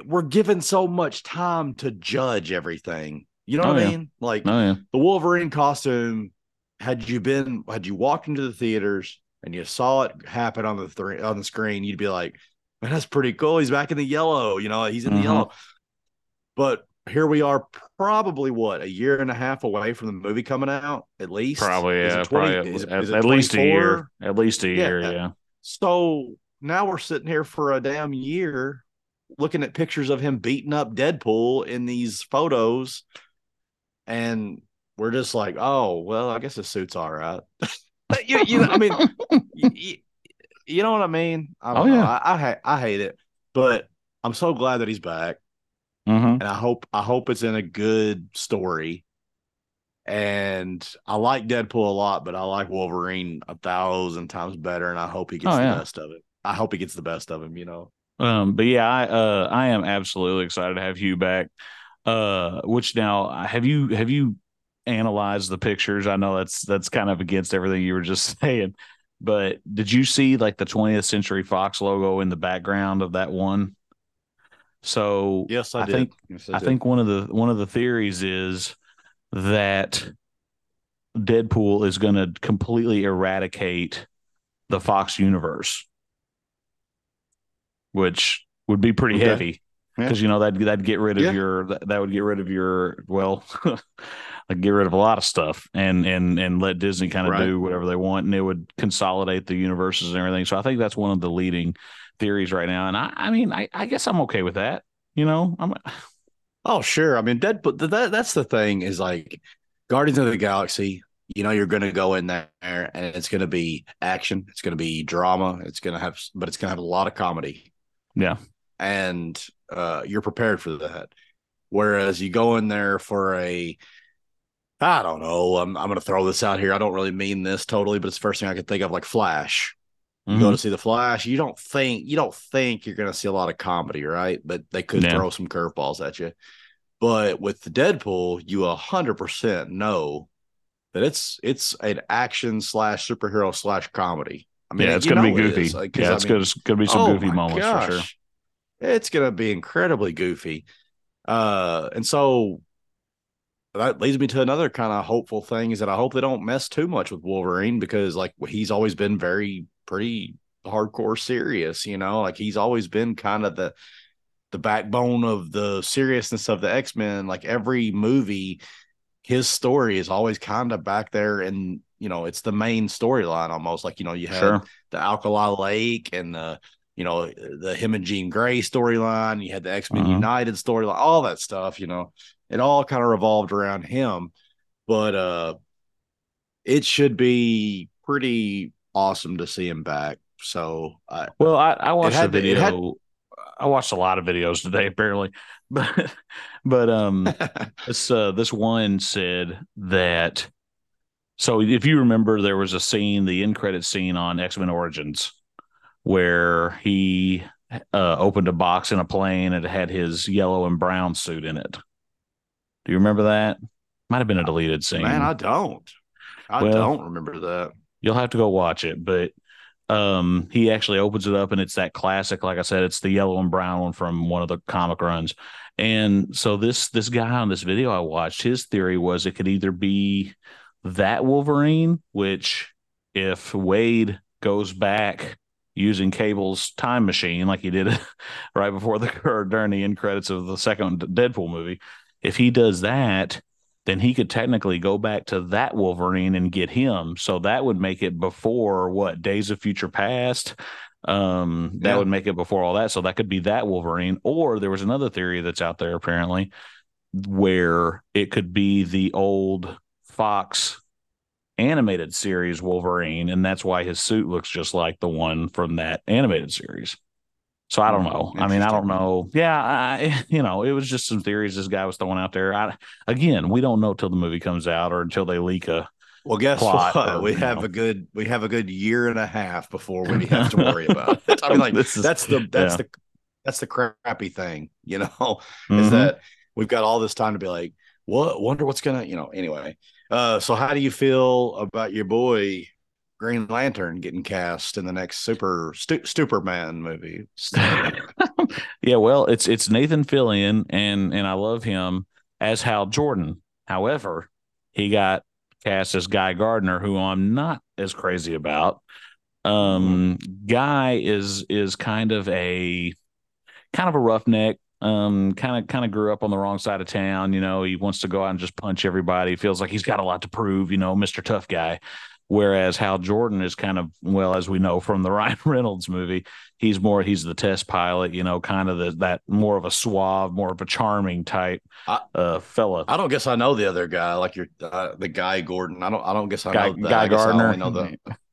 we're given so much time to judge everything. You know oh, what yeah. I mean? Like oh, yeah. the Wolverine costume, had you been had you walked into the theaters and you saw it happen on the th- on the screen, you'd be like, Man, that's pretty cool. He's back in the yellow, you know, he's in mm-hmm. the yellow. But here we are probably what a year and a half away from the movie coming out at least probably yeah 20, probably is, at, is at least a year at least a year yeah. yeah so now we're sitting here for a damn year looking at pictures of him beating up deadpool in these photos and we're just like oh well i guess the suit's all right you, you i mean you, you, know what i mean i don't oh, know yeah. I, I, I hate it but i'm so glad that he's back Mm-hmm. And I hope I hope it's in a good story. And I like Deadpool a lot, but I like Wolverine a thousand times better. And I hope he gets oh, the yeah. best of it. I hope he gets the best of him, you know. Um, but yeah, I uh I am absolutely excited to have Hugh back. Uh which now have you have you analyzed the pictures? I know that's that's kind of against everything you were just saying. But did you see like the 20th Century Fox logo in the background of that one? So yes, I, I think yes, I, I think one of the one of the theories is that Deadpool is going to completely eradicate the Fox universe, which would be pretty okay. heavy because yeah. you know that that'd get rid of yeah. your that, that would get rid of your well like get rid of a lot of stuff and and and let Disney kind of right. do whatever they want and it would consolidate the universes and everything. So I think that's one of the leading theories right now, and I, I mean, I, I guess I'm okay with that. You know, I'm. Oh sure, I mean, Deadpool. That that's the thing is like Guardians of the Galaxy. You know, you're going to go in there and it's going to be action. It's going to be drama. It's going to have, but it's going to have a lot of comedy. Yeah, and uh, you're prepared for that. Whereas you go in there for a I don't know. I'm I'm gonna throw this out here. I don't really mean this totally, but it's the first thing I could think of, like Flash. Mm-hmm. You go to see the Flash. You don't think you don't think you're going to see a lot of comedy, right? But they could yeah. throw some curveballs at you. But with the Deadpool, you a hundred percent know that it's it's an action slash superhero slash comedy. I mean, yeah, it's going to be goofy. Like, yeah, it's I mean, going to be some oh goofy moments gosh. for sure. It's going to be incredibly goofy. Uh, and so that leads me to another kind of hopeful thing is that I hope they don't mess too much with Wolverine because like he's always been very pretty hardcore serious, you know, like he's always been kind of the the backbone of the seriousness of the X-Men. Like every movie, his story is always kind of back there and you know, it's the main storyline almost. Like, you know, you have sure. the Alkali Lake and the you know, the him and Jean Grey storyline, you had the X Men uh-huh. United storyline, all that stuff, you know, it all kind of revolved around him. But uh it should be pretty awesome to see him back. So, I, well, I, I watched the video. Had, I watched a lot of videos today, apparently, but but um, this uh, this one said that. So if you remember, there was a scene, the end credit scene on X Men Origins, where he uh, opened a box in a plane and it had his yellow and brown suit in it. Do you remember that? Might have been a deleted scene. Man, I don't. I well, don't remember that. You'll have to go watch it, but um he actually opens it up and it's that classic like i said it's the yellow and brown one from one of the comic runs and so this this guy on this video i watched his theory was it could either be that wolverine which if wade goes back using cable's time machine like he did right before the or during the end credits of the second deadpool movie if he does that then he could technically go back to that Wolverine and get him. So that would make it before what Days of Future Past. Um, that yeah. would make it before all that. So that could be that Wolverine. Or there was another theory that's out there apparently where it could be the old Fox animated series Wolverine, and that's why his suit looks just like the one from that animated series. So I don't hmm, know. I mean, I don't know. Yeah, I, you know, it was just some theories this guy was throwing out there. I, again, we don't know till the movie comes out or until they leak a. Well, guess what? Or, we have know. a good we have a good year and a half before we have to worry about it. I mean, like is, that's the that's yeah. the that's the crappy thing, you know, mm-hmm. is that we've got all this time to be like, what? Wonder what's gonna, you know. Anyway, uh, so how do you feel about your boy Green Lantern getting cast in the next Super Stu- Superman movie. yeah, well, it's it's Nathan Fillion, and and I love him as Hal Jordan. However, he got cast as Guy Gardner, who I'm not as crazy about. Um, mm-hmm. Guy is is kind of a kind of a roughneck. Um, kind of kind of grew up on the wrong side of town. You know, he wants to go out and just punch everybody. Feels like he's got a lot to prove. You know, Mister Tough Guy. Whereas Hal Jordan is kind of well, as we know from the Ryan Reynolds movie, he's more he's the test pilot, you know, kind of the, that more of a suave, more of a charming type I, uh, fella. I don't guess I know the other guy, like your uh, the guy Gordon. I don't. I don't guess I guy, know that. Guy Gardner. I know the.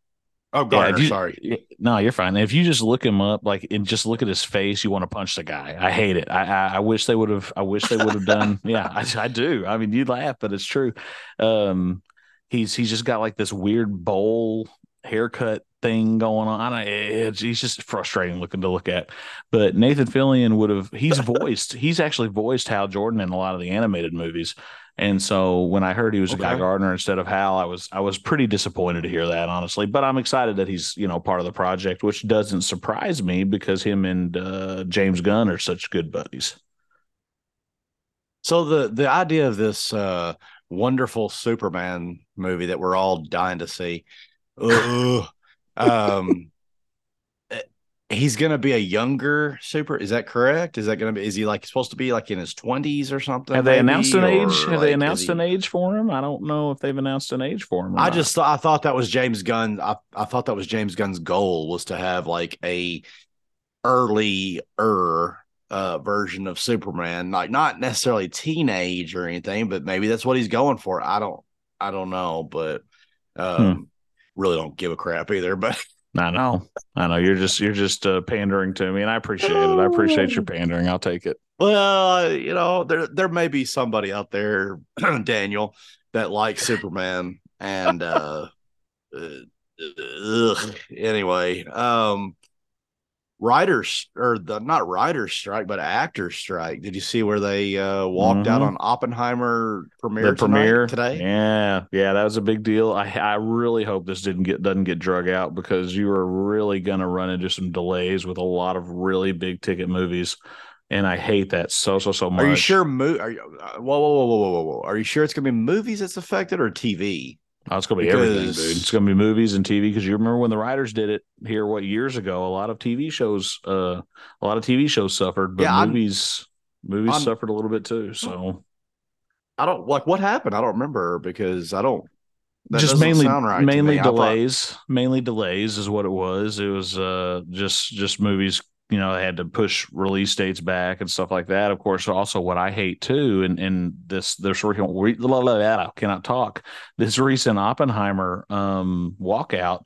Oh, Gardner. Yeah, you, sorry. No, you're fine. If you just look him up, like, and just look at his face, you want to punch the guy. I hate it. I I, I wish they would have. I wish they would have done. yeah, I, I do. I mean, you laugh, but it's true. Um, he's he's just got like this weird bowl haircut thing going on. I, it's, he's just frustrating looking to look at. But Nathan Fillion would have he's voiced he's actually voiced Hal Jordan in a lot of the animated movies. And so when I heard he was okay. a Guy Gardner instead of Hal, I was I was pretty disappointed to hear that honestly. But I'm excited that he's you know part of the project, which doesn't surprise me because him and uh, James Gunn are such good buddies. So the the idea of this uh, wonderful Superman movie that we're all dying to see. um, he's gonna be a younger super. Is that correct? Is that gonna be? Is he like supposed to be like in his twenties or something? Have they announced an age? Have like, they announced he... an age for him? I don't know if they've announced an age for him. I not. just I thought that was James Gunn. I I thought that was James Gunn's goal was to have like a early er uh, version of Superman, like not necessarily teenage or anything, but maybe that's what he's going for. I don't, I don't know, but um, hmm. really don't give a crap either. But I know, I know you're just you're just uh, pandering to me, and I appreciate it. I appreciate your pandering. I'll take it. Well, you know, there there may be somebody out there, Daniel, that likes Superman, and uh, uh, anyway, um, writers or the not writers strike but actors strike did you see where they uh, walked mm-hmm. out on oppenheimer premiere the premiere today yeah yeah that was a big deal i i really hope this didn't get doesn't get drug out because you are really going to run into some delays with a lot of really big ticket movies and I hate that so so so much. Are you sure? Mo- are you, uh, whoa, whoa, whoa, whoa, whoa, whoa! Are you sure it's gonna be movies that's affected or TV? Oh, it's gonna be everything, dude. It's gonna be movies and TV because you remember when the writers did it here what years ago? A lot of TV shows, uh, a lot of TV shows suffered, but Yeah, I'm- movies movies I'm- suffered a little bit too. So I don't like what happened. I don't remember because I don't. just mainly sound right mainly. I thought- delays mainly delays is what it was it was uh just just movies you know they had to push release dates back and stuff like that. Of course also what i hate too and and this this recent re- blah, blah, blah, cannot talk. This recent oppenheimer um walkout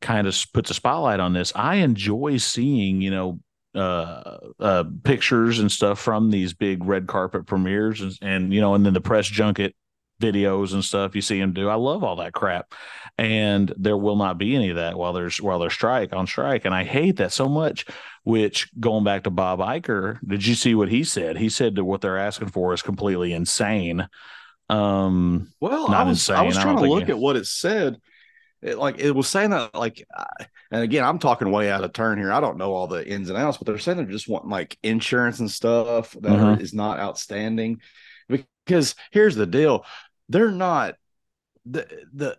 kind of puts a spotlight on this. I enjoy seeing you know uh uh pictures and stuff from these big red carpet premieres and, and you know and then the press junket videos and stuff you see him do. I love all that crap. And there will not be any of that while there's while there's strike on strike. And I hate that so much. Which going back to Bob Iger, did you see what he said? He said that what they're asking for is completely insane. Um Well, Not I was insane. I was trying don't to look you- at what it said. It, like it was saying that like, and again, I'm talking way out of turn here. I don't know all the ins and outs, but they're saying they're just wanting like insurance and stuff that Mhm. is not outstanding. Because here's the deal: they're not the the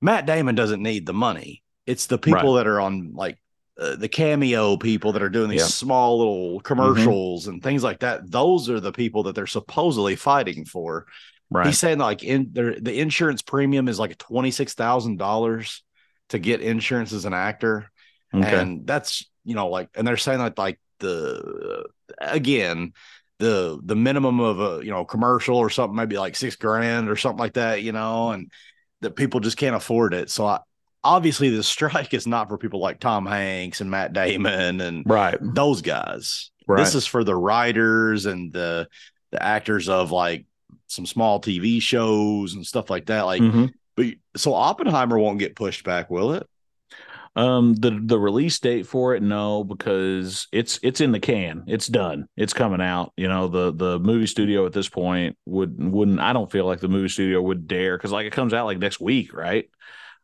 Matt Damon doesn't need the money. It's the people that are on like uh, the cameo people that are doing these Yeah. small little commercials and things like that. Those are the people that they're supposedly fighting for. right. He's saying like in there the insurance premium is like twenty six thousand dollars to get insurance as an actor, Okay. and that's you know like and they're saying that like the again the the minimum of a you know commercial or something maybe like six grand or something like that, you know, and that people just can't afford it. So I, obviously the strike is not for people like Tom Hanks and Matt Damon and right. those guys. Right. This is for the writers and the the actors of like some small TV shows and stuff like that. Like, Mhm. but so Oppenheimer won't get pushed back, will it? Um, the the release date for it, no, because it's it's in the can. It's done. It's coming out. You know, the the movie studio at this point would wouldn't. I don't feel like the movie studio would dare because like it comes out like next week, right?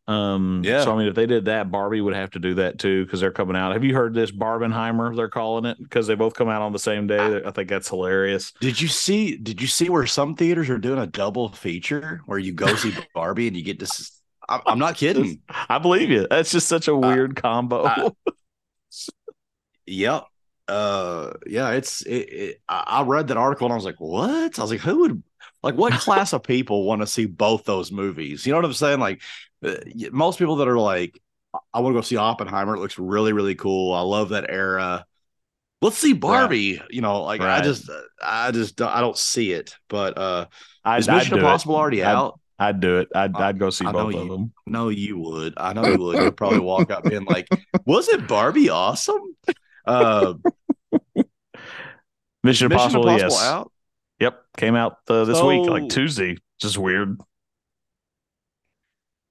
Um, Yeah. So I mean, if they did that, Barbie would have to do that too because they're coming out. Have you heard this Barbenheimer? They're calling it because they both come out on the same day. I think that's hilarious. Did you see? Did you see where some theaters are doing a double feature where you go see Barbie and you get this? I'm, I'm not kidding. I believe you. That's just such a weird combo. I- Yep. Uh, yeah. It's. It, it, I I read that article and I was like, what? I was like, who would like what class of people want to see both those movies? You know what I'm saying? Like, uh, most people that are like, I want to go see Oppenheimer. It looks really, really cool. I love that era. Let's see Barbie. You know, like I just, I just, don't- I don't see it. But uh, I'd, is Mission do it. Impossible already I'd- out? I'd do it. I'd I- I'd go see I both of you- them. No, you would. I know you would. You'd probably walk out being like, "Was it Barbie awesome?" Uh, Mission, Mission Impossible, Impossible yes. out. Yep, came out uh, this week, like Tuesday. Just weird.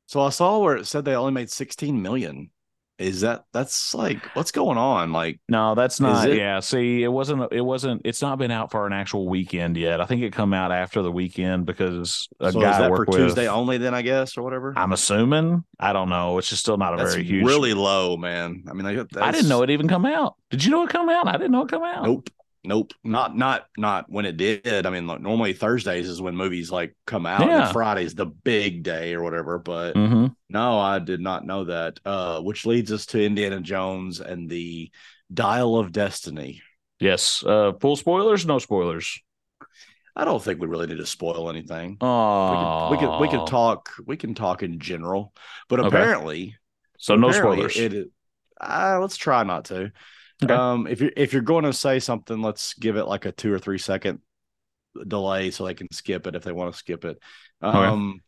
So I saw where it said they only made 16 million. Is that that's like what's going on? Like, No, that's not. it? Yeah, see, it wasn't. It wasn't. It's not been out for an actual weekend yet. I think it come out after the weekend because a so guy is that work for with. Tuesday only? Then I guess or whatever. I'm assuming. I don't know. It's just still not a that's very huge. really low, man. I mean, like, I didn't know it even come out. Did you know it come out? I didn't know it come out. Nope, nope, not not not when it did. I mean, like, normally Thursdays is when movies like come out. Yeah. And Friday's the big day or whatever. But hmm No, I did not know that. Uh, which leads us to Indiana Jones and the Dial of Destiny. Yes. Uh, full spoilers? No spoilers. I don't think we really need to spoil anything. Oh, We could, we could we could talk we can talk in general, but Okay. apparently, So no spoilers. It, it, uh, let's try not to. Okay. Um, if you're if you're going to say something, let's give it like a two or three second delay so they can skip it if they want to skip it. Um,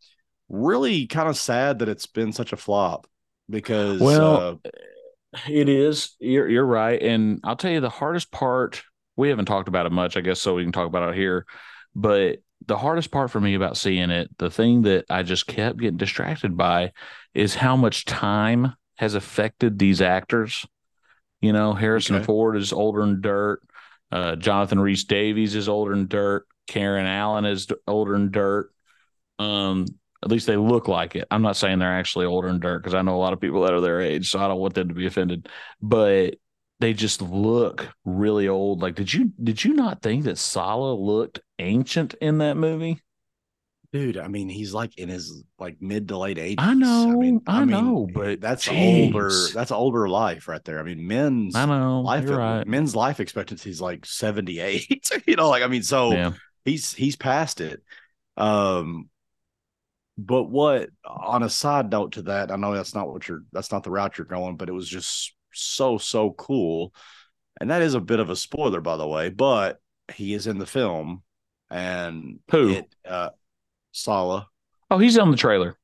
really kind of sad that it's been such a flop because Well, uh, It is. You're you're right, and I'll tell you the hardest part. We haven't talked about it much, I guess, so we can talk about it here. But the hardest part for me about seeing it, the thing that I just kept getting distracted by, is how much time has affected these actors. You know, Harrison Okay. Ford is older than dirt. Uh, Jonathan Rhys Davies is older than dirt. Karen Allen is older than dirt. Um, at least they look like it. I'm not saying they're actually older than dirt because I know a lot of people that are their age, so I don't want them to be offended. But they just look really old. Like, did you did you not think that Sallah looked ancient in that movie? Dude. I mean, he's like in his like mid to late eighties. I know, I, mean, I know, but that's jeez. older. That's older life right there. I mean, men's I know. life you're right. men's life expectancy is like seventy eight. you know, like I mean, so Yeah. he's he's past it. Um, but what on a side note to that, I know that's not what you're that's not the route you're going, but it was just so so cool, and that is a bit of a spoiler, by the way. But he is in the film, and Who? It, uh, Sallah. Oh, he's on the trailer.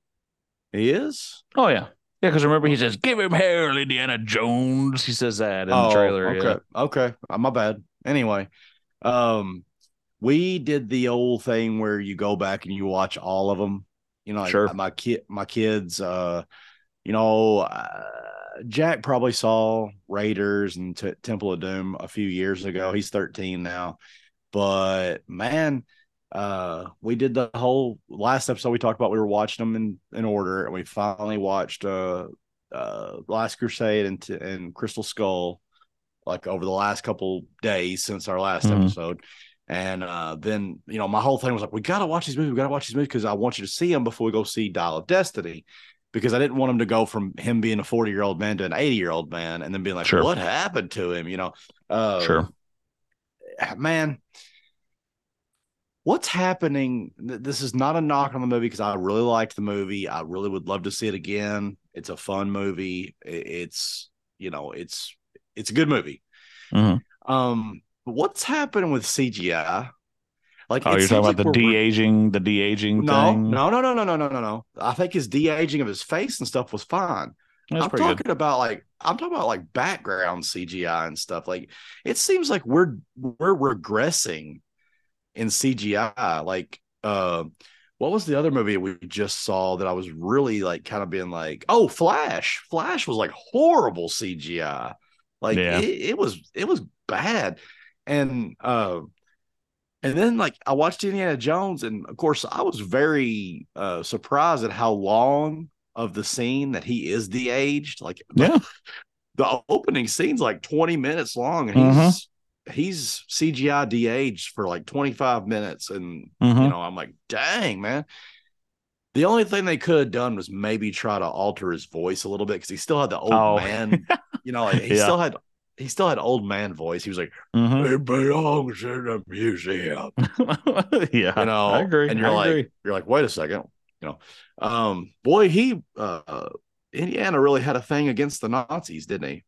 He is. Oh yeah. Yeah, because remember he says, "Give him hell, Indiana Jones." He says that in the trailer. Okay. yeah. Okay. Uh, my bad. Anyway, um, we did the old thing where you go back and you watch all of them. You know, like Sure. my kid, my kids. Uh, you know, uh, Jack probably saw Raiders and T- Temple of Doom a few years ago. He's thirteen now, but man. Uh, we did the whole last episode. We talked about we were watching them in in order, and we finally watched uh uh Last Crusade and and Crystal Skull like over the last couple days since our last Mhm. episode. And uh, then you know my whole thing was like, we gotta watch these movies. We gotta watch these movies because I want you to see them before we go see Dial of Destiny, because I didn't want him to go from him being a forty year old man to an eighty year old man, and then being like, Sure. what happened to him? You know, uh, Sure. man. What's happening? This is not a knock on the movie because I really liked the movie. I really would love to see it again. It's a fun movie. It's you know, it's it's a good movie. Mhm. Um, what's happening with CGI? Like, Oh, you're talking like about the de aging, the de aging No, thing. no, no, no, no, no, no, no, no. I think his de aging of his face and stuff was fine. that's I'm talking good. about like I'm talking about like background CGI and stuff. Like it seems like we're we're regressing in CGI. Like uh what was the other movie we just saw that I was really like kind of being like, oh, Flash. Flash was like horrible CGI. Like Yeah. it, it was it was bad. And uh and then like I watched Indiana Jones, and of course I was very uh surprised at how long of the scene that he is de-aged. Like Yeah. the opening scene's like 20 minutes long, and Mhm. he's he's CGI de-aged for like 25 minutes. And Mhm. you know, I'm like, dang, man. The only thing they could have done was maybe try to alter his voice a little bit because he still had the old Oh. man, you know, like, he Yeah. still had he still had old man voice. He was like, Mhm. it belongs in a museum yeah, you know I agree. and you're I like agree. you're like wait a second you know um boy he uh indiana really had a thing against the nazis didn't he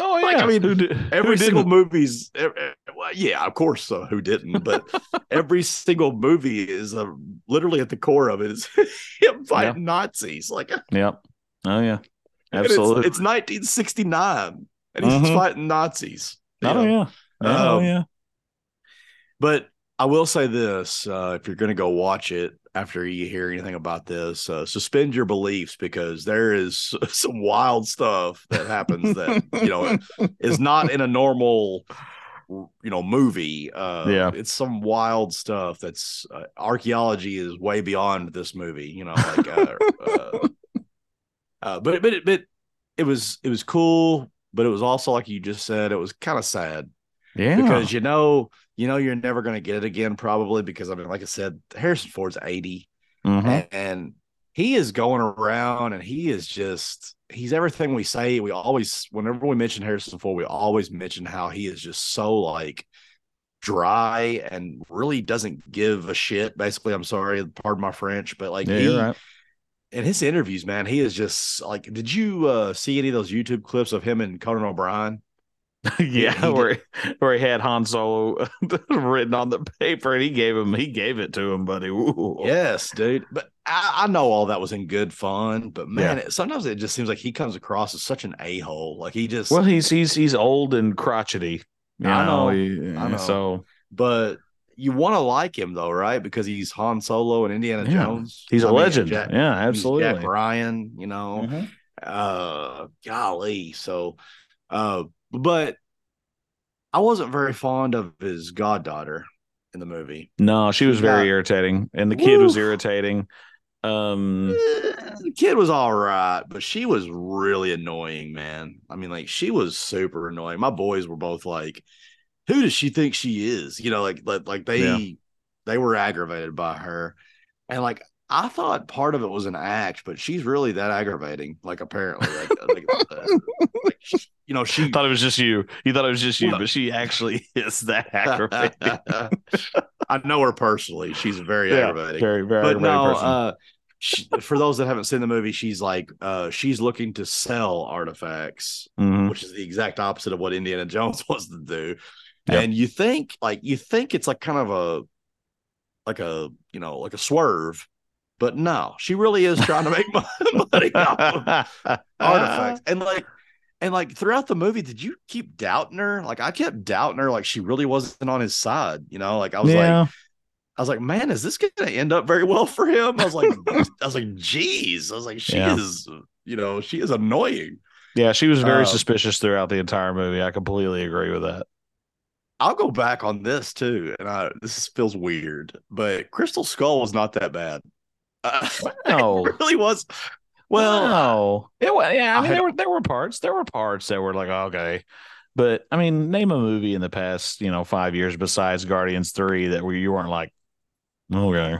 Oh yeah, like, I mean, who did, every single movie's well, yeah of course uh, who didn't but every single movie is uh, literally at the core of it is him fighting nazis like Yep. Oh yeah, and it's- absolutely. it's, 1969 and he's Mhm. fighting nazis oh know? yeah. Oh Um, yeah. But I will say this: uh, if you're going to go watch it after you hear anything about this, uh, suspend your beliefs because there is some wild stuff that happens that you know is not in a normal, you know, movie. Uh, Yeah. it's some wild stuff that's uh, archaeology is way beyond this movie. You know, like, uh, uh, uh, but but it, but it was it was cool, but it was also like you just said, it was kind of sad yeah. because you know you know you're never going to get it again probably because I mean like I said Harrison Ford's 80 Mhm. and he is going around and he is just he's everything we say we always whenever we mention Harrison Ford we always mention how he is just so like dry and really doesn't give a shit basically I'm sorry pardon my French but like yeah, he right. in his interviews man he is just like did you uh see any of those YouTube clips of him and Conan O'Brien yeah, he where he, where he had Han Solo written on the paper, and he gave him he gave it to him, buddy. Ooh. Yes, dude. But I, I know all that was in good fun, but man, it, sometimes it just seems like he comes across as such an a hole. Like he just. Well, he's he's he's old and crotchety. I know, he- I know. So but you want to like him though, right? Because he's Han Solo and Indiana Yeah. Jones. he's a I mean, legend. Jack- yeah, absolutely. Jack Ryan, you know. Mhm. Uh, golly. So, uh, but I wasn't very fond of his goddaughter in the movie. No, she was very got- irritating, and the kid was irritating. Um, the kid was all right, but she was really annoying, man. I mean, like she was super annoying. My boys were both like, "Who does she think she is?" You know, like like, like they Yeah. they were aggravated by her, and like I thought part of it was an act, but she's really that aggravating. Like apparently, like, like, uh, like she- you know, she thought it was just you. You thought it was just you, but she actually is that aggravating. I know her personally. She's very Yeah, aggravating. very, very but aggravating no, person. uh, she, for those that haven't seen the movie, she's like uh, she's looking to sell artifacts, Mhm. which is the exact opposite of what Indiana Jones wants to do. Yeah. And you think like you think it's like kind of a like a you know like a swerve, but no, she really is trying to make money off of artifacts. And like and like throughout the movie, did you keep doubting her? Like I kept doubting her, like she really wasn't on his side. You know, like I was like, I was like, man, is this gonna end up very well for him? I was like, I was like, geez. I was like, she Yeah. is, you know, she is annoying. yeah, she was very Uh, suspicious throughout the entire movie. I completely agree with that. I'll go back on this too, and I this feels weird, but Crystal Skull was not that bad. Uh, No. it really was. Well, no, it was, yeah. I I mean, had- there were there were parts. There were parts that were like okay, but I mean, name a movie in the past, you know, five years besides Guardians Three that where you weren't like, okay,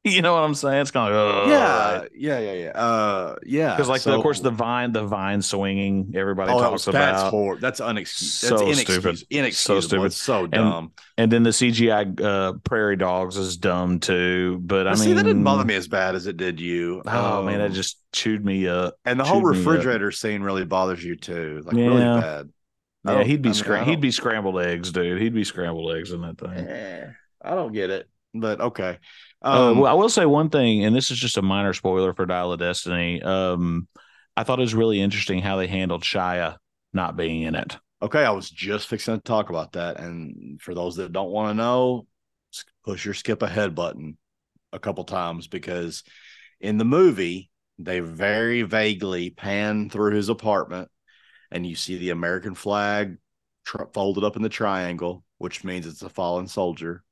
you know what I'm saying? It's kind of like, oh, yeah, yeah, yeah, yeah, uh, yeah. because like the, of course the vine, the vine swinging, everybody oh, talks that's about, hor- that's unexcusable. So That's stupid. inexcusable. Inexcusable. stupid. It's so dumb. and then the CGI uh, prairie dogs is dumb too. But I But mean, see, that didn't bother me as bad as it did you. Oh man, that Um, just chewed me up. and the whole chewed me up. refrigerator scene really bothers you too, like really bad. Yeah, he'd be I mean, scram- he'd be scrambled eggs, dude. He'd be scrambled eggs in that thing. Eh, I don't get it, but okay. Uh, Um, well, I will say one thing, and this is just a minor spoiler for Dial of Destiny. Um, I thought it was really interesting how they handled Shia not being in it. okay, I was just fixing to talk about that, and for those that don't want to know, push your skip ahead button a couple times because in the movie they very vaguely pan through his apartment, and you see the American flag tr- folded up in the triangle, which means it's a fallen soldier.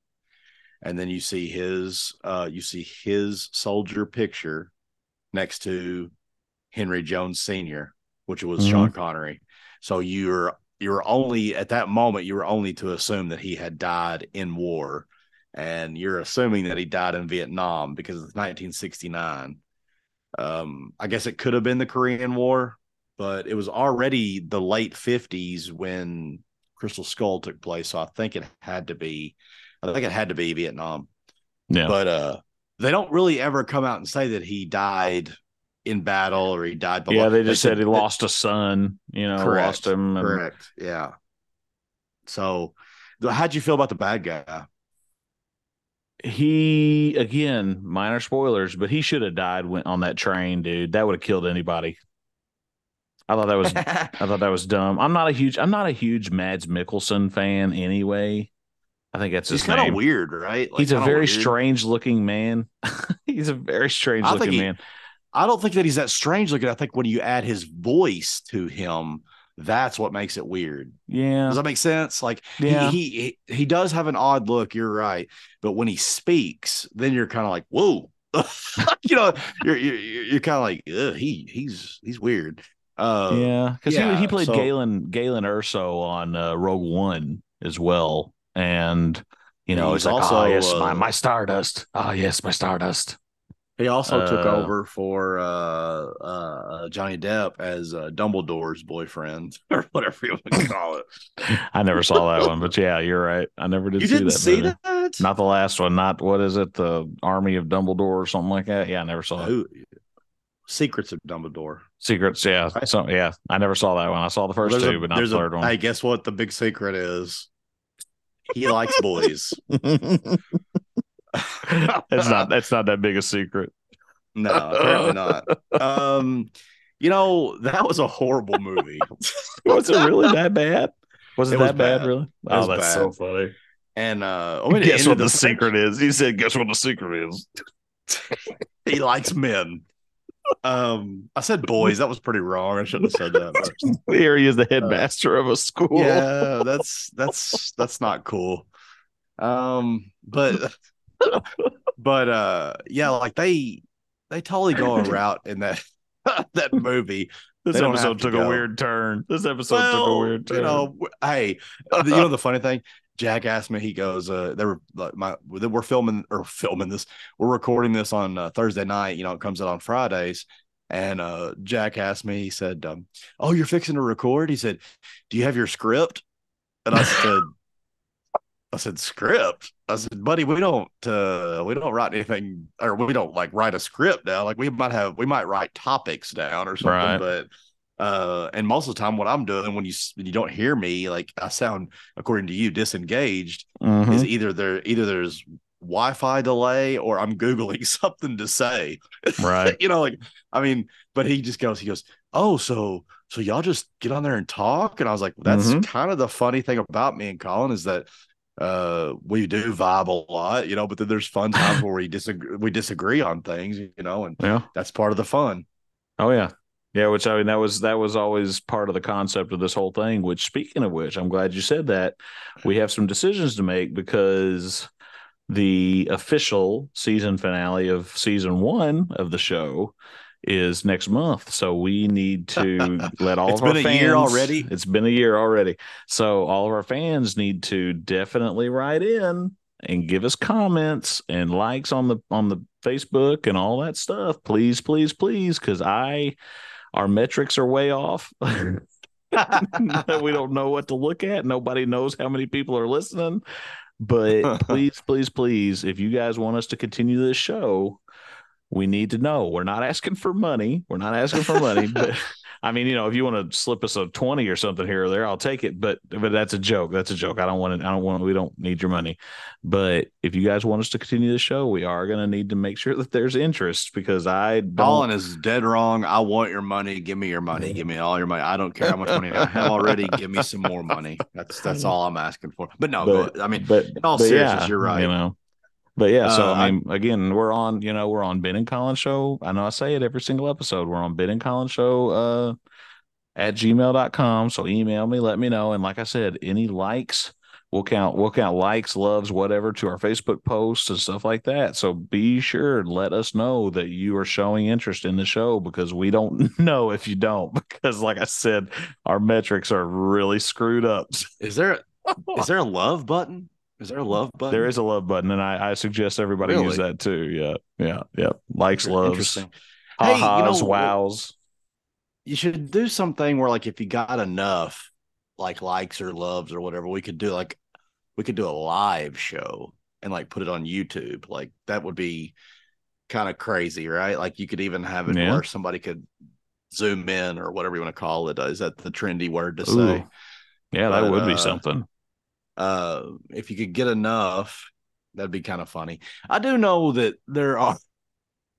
And then you see his uh you see his soldier picture next to Henry Jones Sr., which was Mhm. Sean Connery. So you're you're only at that moment you were only to assume that he had died in war. And you're assuming that he died in Vietnam because it's 1969. Um, I guess it could have been the Korean War, but it was already the late 50s when Crystal Skull took place. So I think it had to be, I think it had to be Vietnam. Yeah, But uh, they don't really ever come out and say that he died in battle or he died. yeah. They just said he that- lost a son. You know, Correct, lost him. and- Correct. Yeah. So, how'd you feel about the bad guy? He again, minor spoilers, but he should have died when, on that train, dude. That would have killed anybody. I thought that was I thought that was dumb. I'm not a huge I'm not a huge Mads Mikkelsen fan anyway. I think that's his He's kind of weird, right? Like, He's a very weird. strange looking man. he's a very strange I think looking he- man. I don't think that he's that strange looking. I think when you add his voice to him, that's what makes it weird. Yeah. Does that make sense? Like Yeah. he, he he he does have an odd look. You're right, but when he speaks, then you're kind of like, whoa, you know, you're you're, you're kind of like, he he's he's weird. Uh, yeah. Because yeah, he, he played so- Galen Galen Erso on uh, Rogue One as well. And you know, He's it's like, also, oh yes, my uh, my Stardust. Oh yes, my Stardust. He also took Uh, over for uh, uh, Johnny Depp as uh, Dumbledore's boyfriend or whatever you want to call it. I never saw that one, but yeah, you're right. I never did you see didn't that. see movie. that? Not the last one. Not what is it? The Army of Dumbledore or something like that. Yeah, I never saw it. Who- Secrets of Dumbledore. Secrets. Yeah. Right. So yeah, I never saw that one. I saw the first There's a- two, but not the there's a- third one. Hey, guess what? The big secret is he likes boys. that's not that's not that big a secret. No, apparently not. Um, you know that was a horrible movie, Was it really that bad? Was it, It was that bad, bad. really? was Oh, that's so funny. and uh, I mean, Guess what ended the secret is? He said, "Guess what the secret is." He likes men. Um, I said boys. That was pretty wrong. I shouldn't have said that. but- Here he is, the headmaster of a school. yeah, that's that's that's not cool. Um, but but uh, yeah, like they they totally go a route in that that movie. This They don't have episode to took a weird turn. This episode took a weird turn. You know, hey, you know the funny thing. Jack asked me. He goes, uh, "They were like my. We're filming or filming this. We're recording this on uh, Thursday night. You know, it comes out on Fridays." And uh, Jack asked me. He said, um, "Oh, you're fixing to record?" He said, "Do you have your script?" And I said, "I said script." I said, "Buddy, we don't. Uh, we don't write anything, or we don't like write a script down. Like we might have. We might write topics down or something, Right. but." Uh and most of the time what i'm doing when you when you don't hear me like i sound according to you disengaged Mhm. is either there either there's wi-fi delay or i'm googling something to say right. you know like i mean but he just goes he goes oh so so y'all just get on there and talk and i was like that's Mhm. kind of the funny thing about me and collin is that uh we do vibe a lot you know but then there's fun times where we disagree we disagree on things you know and Yeah. that's part of the fun Oh yeah. Yeah, which I mean that was that was always part of the concept of this whole thing, which speaking of which, I'm glad you said that. We have some decisions to make because the official season finale of season 1 of the show is next month. So we need to let all It's of our been a fans year already? It's been a year already. So all of our fans need to definitely write in and give us comments and likes on the on the Facebook and all that stuff. Please, please, please, because I our metrics are way off. we don't know what to look at. Nobody knows how many people are listening. But please, please, please, if you guys want us to continue this show, we need to know. We're not asking for money. We're not asking for money, but I mean, you know, if you want to slip us a 20 or something here or there, I'll take it. But but that's a joke. That's a joke. I don't want it. I don't want we don't need your money. But if you guys want us to continue the show, we are gonna need to make sure that there's interest because I don't Collin is dead wrong. I want your money. Give me your money. Give me all your money. I don't care how much money I have already. Give me some more money. That's that's all I'm asking for. But no, But- I mean, but in all but seriousness, yeah, you're right. You know. But yeah, so Uh, I mean, again, we're on, you know, we're on Ben and Collin show. I know I say it every single episode. We're on Ben and Collin show uh at gmail.com. So email me, let me know. And like I said, any likes, we'll count, we'll count likes, loves, whatever to our Facebook posts and stuff like that. So be sure and let us know that you are showing interest in the show because we don't know if you don't. Because like I said, our metrics are really screwed up. is there is there a love button? Is there a love button? There is a love button, and I, I suggest everybody use that too. Yeah, yeah, yeah. Likes, loves, Interesting. Hey, you ha-has, know, wows. You should do something where, like, if you got enough, like likes or loves or whatever, we could do like we could do a live show and like put it on YouTube. Like that would be kind of crazy, right? Like you could even have it Yeah. where somebody could zoom in or whatever you want to call it. Is that the trendy word to Ooh. say? Yeah, that But, would be uh, something. Uh if you could get enough that'd be kind of funny. I do know that there are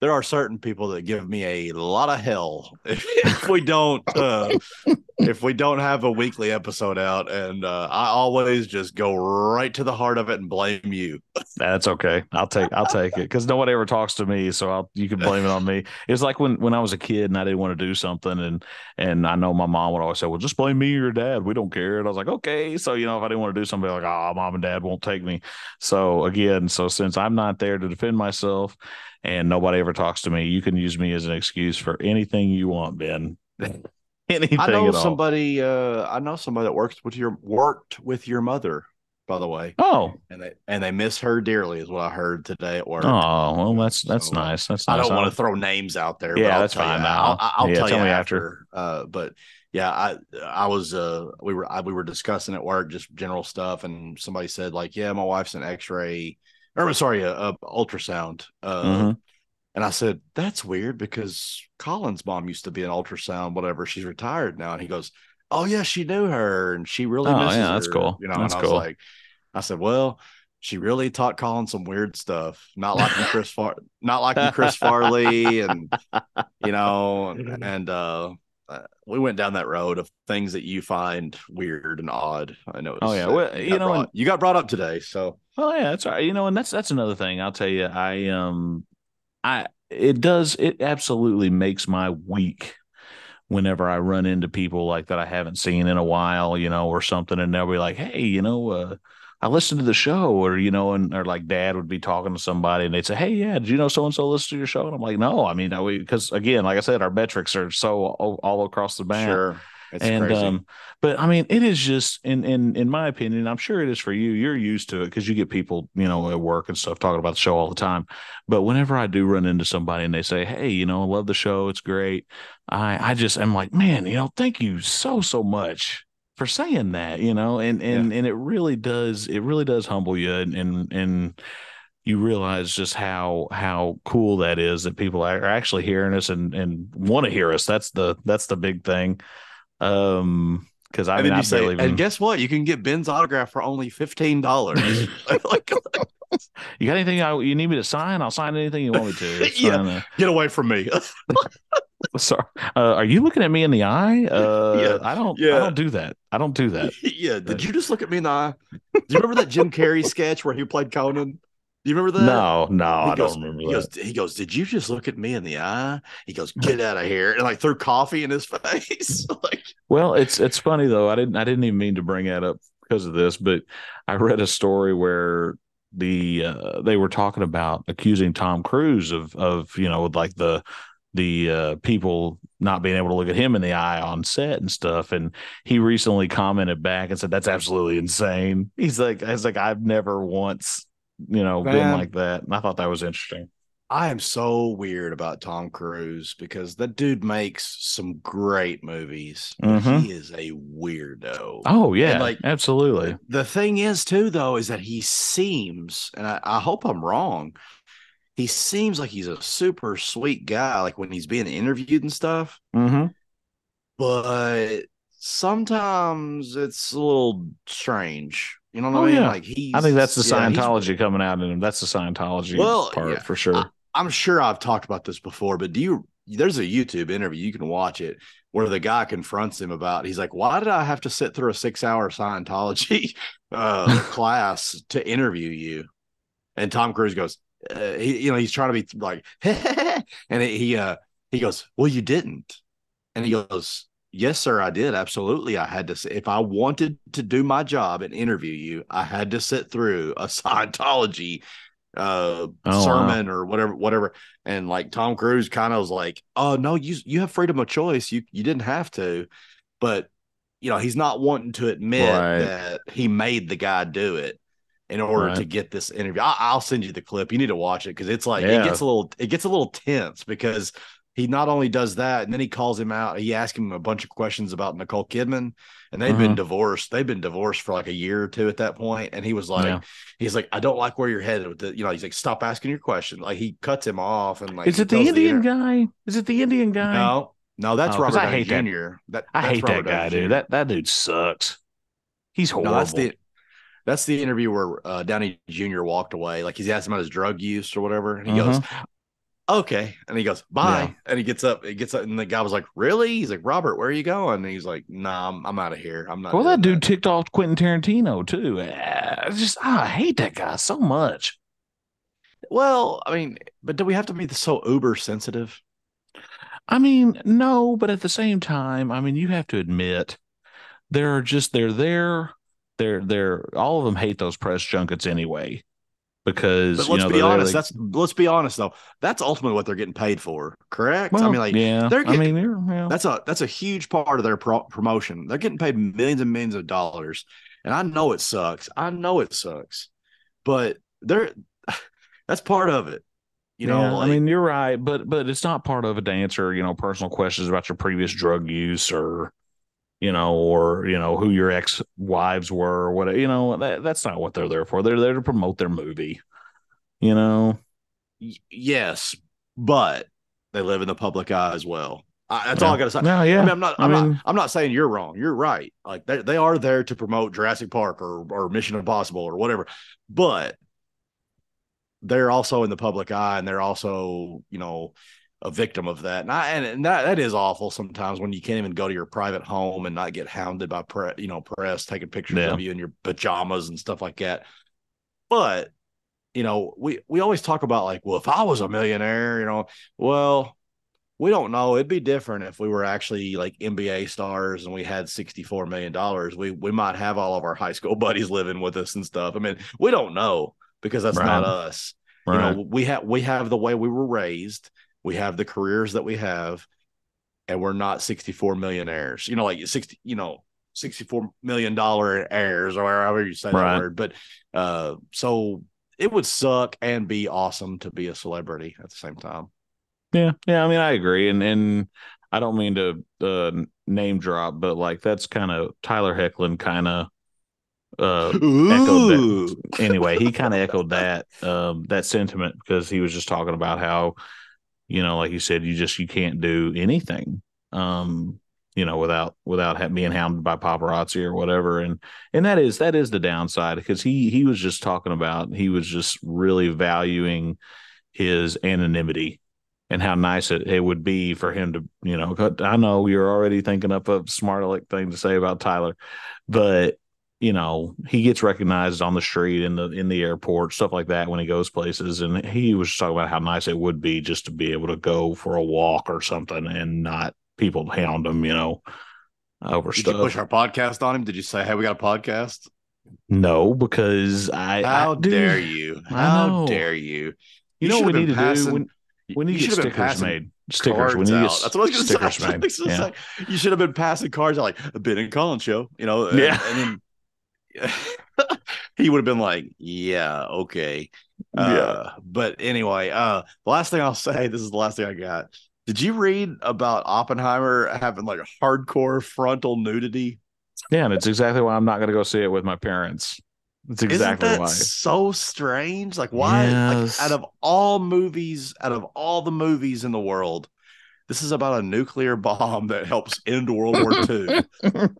there are certain people that give me a lot of hell if, if we don't uh if we don't have a weekly episode out and uh i always just go right to the heart of it and blame you That's okay. I'll take I'll take it because nobody ever talks to me, so I'll you can blame it on me. It's like when when I was a kid and I didn't want to do something, and and I know my mom would always say, "Well, just blame me or your dad. We don't care." And I was like, "Okay." So you know, if I didn't want to do something, like, "Oh, mom and dad won't take me." So again, so since I'm not there to defend myself, and nobody ever talks to me, you can use me as an excuse for anything you want, Ben. anything i know somebody uh i know somebody that works with your worked with your mother by the way Oh, and they and they miss her dearly is what i heard today at work oh, well, that's that's So, nice. That's nice. I don't want to throw names out there. Yeah, but I'll that's you- fine. I'll, I'll- I'll yeah, tell, tell you me after. Uh, but yeah, I I was uh we were I, we were discussing at work just general stuff, and somebody said like, yeah, my wife's an X-ray, or sorry, a, a ultrasound. Uh, Mhm. And I said that's weird because Collin's mom used to be an ultrasound, whatever. She's retired now, and he goes, oh yeah, she knew her, and she really Oh, misses yeah, that's her," cool. You know, That's and I was cool. like, I said, well. She really taught Collin some weird stuff, not liking Chris Far, not liking Chris Farley, and you know, and uh, uh, we went down that road of things that you find weird and odd. I know. Oh, yeah. Well, you got know, brought, you got brought up today, so Oh yeah, that's right. You know, and that's that's another thing. I'll tell you, I um, I it does it absolutely makes my week whenever I run into people like that I haven't seen in a while, you know, or something, and they'll be like, "Hey, you know, uh, I listened to the show, or you know, and or like dad would be talking to somebody, and they'd say, "Hey, yeah, did you know so and so listen to your show?" And I'm like, "No, I mean, because again, like I said, our metrics are so all, all across the map. Sure. It's and crazy. um, but I mean, it is just in in in my opinion. I'm sure it is for you. You're used to it because you get people, you know, at work and stuff talking about the show all the time. But whenever I do run into somebody and they say, "Hey, you know, I love the show. It's great," I I just am like, man, you know, thank you so so much for saying that. You know, and and and it really does it really does humble you and and and you realize just how how cool that is that people are actually hearing us and and want to hear us. That's the that's the big thing. Um, because I mean, I say, even, and guess what? You can get Ben's autograph for only fifteen dollars. like, you got anything I, you need me to sign? I'll sign anything you want me to. Yeah. fine, uh, get away from me. sorry. Uh, are you looking at me in the eye? Uh, Yeah. I don't. Yeah. I don't do that. I don't do that. yeah. Did you just look at me in the eye? Do you remember that Jim Carrey sketch where he played Conan? Do you remember that? No, no, He I goes, don't remember he that. goes, he goes, Did you just look at me in the eye? He goes, Get out of here. And like threw coffee in his face. like, Well, it's it's funny though. I didn't I didn't even mean to bring that up because of this, but I read a story where the uh, they were talking about accusing Tom Cruise of of you know like the the uh, people not being able to look at him in the eye on set and stuff, and he recently commented back and said that's absolutely insane. He's like, he's like, I've never once you know been Man. like that, and I thought that was interesting. I am so weird about Tom Cruise because that dude makes some great movies. but Mhm. He is a weirdo. Oh yeah, And, like, absolutely. The thing is, too, though, is that he seems, and I, I hope I'm wrong, he seems like he's a super sweet guy, like when he's being interviewed and stuff. Mm-hmm. But sometimes it's a little strange. You know what Oh, I mean? yeah. Like he, I think that's the yeah, Scientology coming out in him. That's the Scientology Well, part yeah. for sure. I'm sure I've talked about this before, but do you? There's a YouTube interview you can watch it where the guy confronts him about. He's like, "Why did I have to sit through a six hour Scientology uh, class to interview you?" And Tom Cruise goes, uh, he, you know, he's trying to be like, and he, uh, he goes, "Well, you didn't," and he goes. Yes, sir, I did. Absolutely. I had to say, if I wanted to do my job and interview you, I had to sit through a Scientology uh Oh, wow. sermon or whatever whatever and like tom cruise kind of was like oh no you you have freedom of choice you you didn't have to but you know he's not wanting to admit Right. that he made the guy do it in order to get this interview I, i'll send you the clip you need to watch it because it's like Yeah. it gets a little it gets a little tense because he not only does that and then he calls him out he asks him a bunch of questions about nicole kidman and they've been Mhm. divorced they've been divorced for like a year or two at that point and he was like Yeah. he's like, I don't like where you're headed with it. You know, he's like, stop asking your question. Like he cuts him off and like Is it the Indian inter- guy? Is it the Indian guy? No, no, that's Oh, Robert I Downey hate. Jr. That I hate Robert that guy, Downey Jr. dude. That that dude sucks. He's horrible. no, that's the that's the interview where uh, Downey Jr. walked away. Like he's asked him about his drug use or whatever, and he goes, "Okay," and he goes, "Bye," Yeah. and he gets up. He gets up, and the guy was like, "Really?" He's like, "Robert, where are you going?" And he's like, "Nah, I'm, I'm out of here. I'm not." well, that dude ticked off Quentin Tarantino too. Eh, I just I hate that guy so much. Well, I mean, but do we have to be so uber sensitive? I mean, no, but at the same time, I mean, you have to admit there are just they're there. They're they're all of them hate those press junkets anyway because But let's know be honest. they- That's let's be honest though. That's ultimately what they're getting paid for. Correct. I mean, like yeah. they're I mean, they're, yeah. that's a that's a huge part of their pro- promotion. They're getting paid millions and millions of dollars, and I know it sucks. I know it sucks, but they're that's part of it. You know, Yeah, like, I mean, you're right, but but it's not part of a dancer. you know, personal questions about your previous drug use or, you know, or you know who your ex wives were or whatever. You know, that that's not what they're there for. They're there to promote their movie. You know, y- yes, but they live in the public eye as well. I, that's all I got to say. No, yeah. I mean, I'm not. I I'm mean- not. I'm not saying you're wrong. You're right. Like they they are there to promote Jurassic Park or or Mission Impossible or whatever, but they're also in the public eye and they're also you know a victim of that. And I and, that that is awful sometimes when you can't even go to your private home and not get hounded by pre, you know press taking pictures Yeah. of you in your pajamas and stuff like that. But you know, we we always talk about like, well, if I was a millionaire, you know, well, we don't know. It'd be different if we were actually like NBA stars and we had sixty-four million dollars. We we might have all of our high school buddies living with us and stuff. I mean, we don't know because that's Right. not us. Right. You know, we have we have the way we were raised. We have the careers that we have, and we're not sixty-four millionaires. You know, like sixty. You know. $64 million heirs or however you say Right. that word. But uh so it would suck and be awesome to be a celebrity at the same time. Yeah, yeah. I mean, I agree, and and I don't mean to uh, name drop, but like that's kind of Tyler Hecklin kind of. Uh, echoed that. Anyway, he kind of echoed that um, that sentiment because he was just talking about how, you know, like you said, you just you can't do anything, um, you know, without without being hounded by paparazzi or whatever, and and that is that is the downside because he he was just talking about he was just really valuing his anonymity and how nice it, it would be for him to, you know, I know you're already thinking up a smart aleck thing to say about Tyler, but you know, he gets recognized on the street in the in the airport, stuff like that when he goes places. And he was talking about how nice it would be just to be able to go for a walk or something and not people hound him, you know, over Did stuff. you push our podcast on him? Did you say, "Hey, we got a podcast"? no, because I How I, dare you? How dare you? You, know what we need been to passing- do? We, we need you to get should have been stickers passing made. Stickers. We need out. get That's what I was going to say. stickers That's what I made. was gonna Yeah. You should have been passing cards out like a Ben and Collin show, you know? and- Yeah. And then he would have been like, yeah, okay. Yeah. Uh, but anyway, uh, the last thing I'll say, this is the last thing I got. Did you read about Oppenheimer having like a hardcore frontal nudity? Yeah, and it's exactly why I'm not going to go see it with my parents. It's exactly Isn't that why. so strange? Like, why? Yes. Like, out of all movies, out of all the movies in the world, this is about a nuclear bomb that helps end World War II.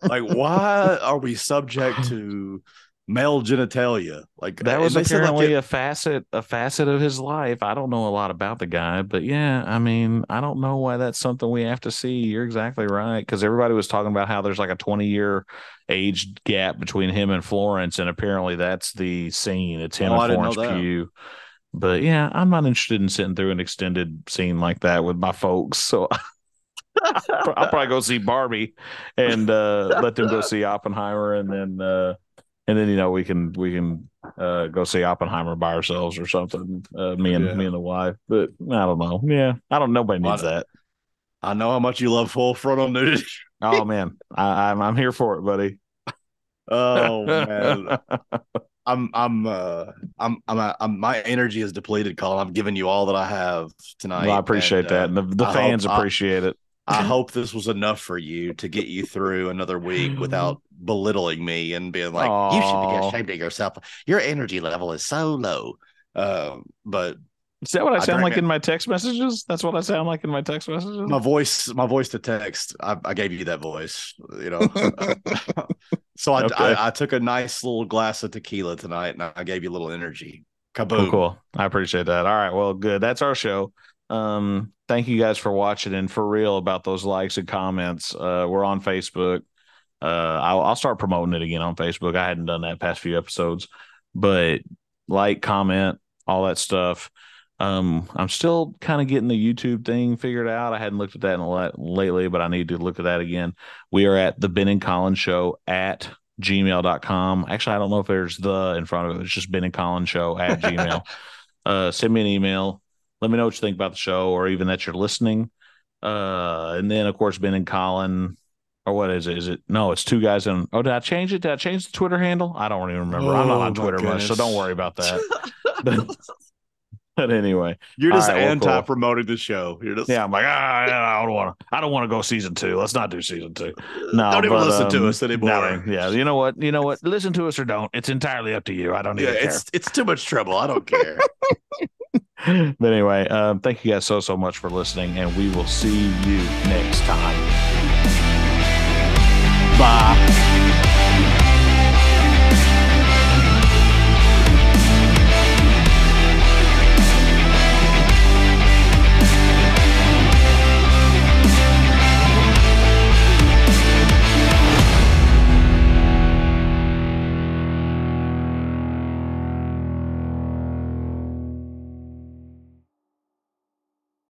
like, why are we subject to male genitalia? Like that was said, like, apparently it- a facet, a facet of his life. I don't know a lot about the guy, but yeah, I mean, I don't know why that's something we have to see. You're exactly right because everybody was talking about how there's like a 20 year age gap between him and Florence, and apparently that's the scene. It's him Oh, and Florence. Pugh. But yeah, I'm not interested in sitting through an extended scene like that with my folks. So I'll probably go see Barbie and uh, let them go see Oppenheimer, and then uh, and then you know we can we can uh, go see Oppenheimer by ourselves or something. Uh, me and Yeah. me and the wife, but I don't know. Yeah, I don't. Nobody needs Well, that. I know how much you love full frontal nudity. Oh man, I, I'm I'm here for it, buddy. Oh man, I'm I'm uh I'm I'm, uh, I'm my energy is depleted, Collin. I'm giving you all that I have tonight. well, I appreciate and, that, uh, and the, the fans hope- I- appreciate it. I hope this was enough for you to get you through another week without belittling me and being like, "You should Aw. be ashamed of yourself. Your energy level is so low." Um, but Is that what I I sound like it. in my text messages? That's what I sound like in my text messages. my voice, my voice to text, I, I gave you that voice, you know. so I, Okay. I I took a nice little glass of tequila tonight, and I gave you a little energy. Kaboom! Cool, cool. I appreciate that. All right. Well, good. That's our show. Um, thank you guys for watching and for real about those likes and comments. Uh, we're on Facebook. Uh, I'll, I'll start promoting it again on Facebook. I hadn't done that past few episodes, but like, comment, all that stuff. Um, I'm still kind of getting the YouTube thing figured out. I hadn't looked at that in a lot lately, but I need to look at that again. We are at the Ben and Collin show at gmail.com. Actually, I don't know if there's the in front of it. It's just Ben and Collin show at gmail. uh, send me an email. Let me know what you think about the show or even that you're listening. Uh, and then, of course, Ben and Collin, or what is it? Is it no? It's two guys in. Oh, did I change it? Did I change the Twitter handle? I don't even remember. I'm not Oh, on Twitter much, so don't worry about that. but, but anyway, You're just right, well, cool. anti promoting the show. You're just yeah, I'm like, ah, I don't want to. I don't want to go season two. Let's not do season two. No, don't even but, listen to um, us anymore. no, yeah, you know what? You know what? Listen to us or don't. It's entirely up to you. I don't yeah, even care. it's it's too much trouble. I don't care. but anyway, um, thank you guys so so much for listening, and we will see you next time. Bye.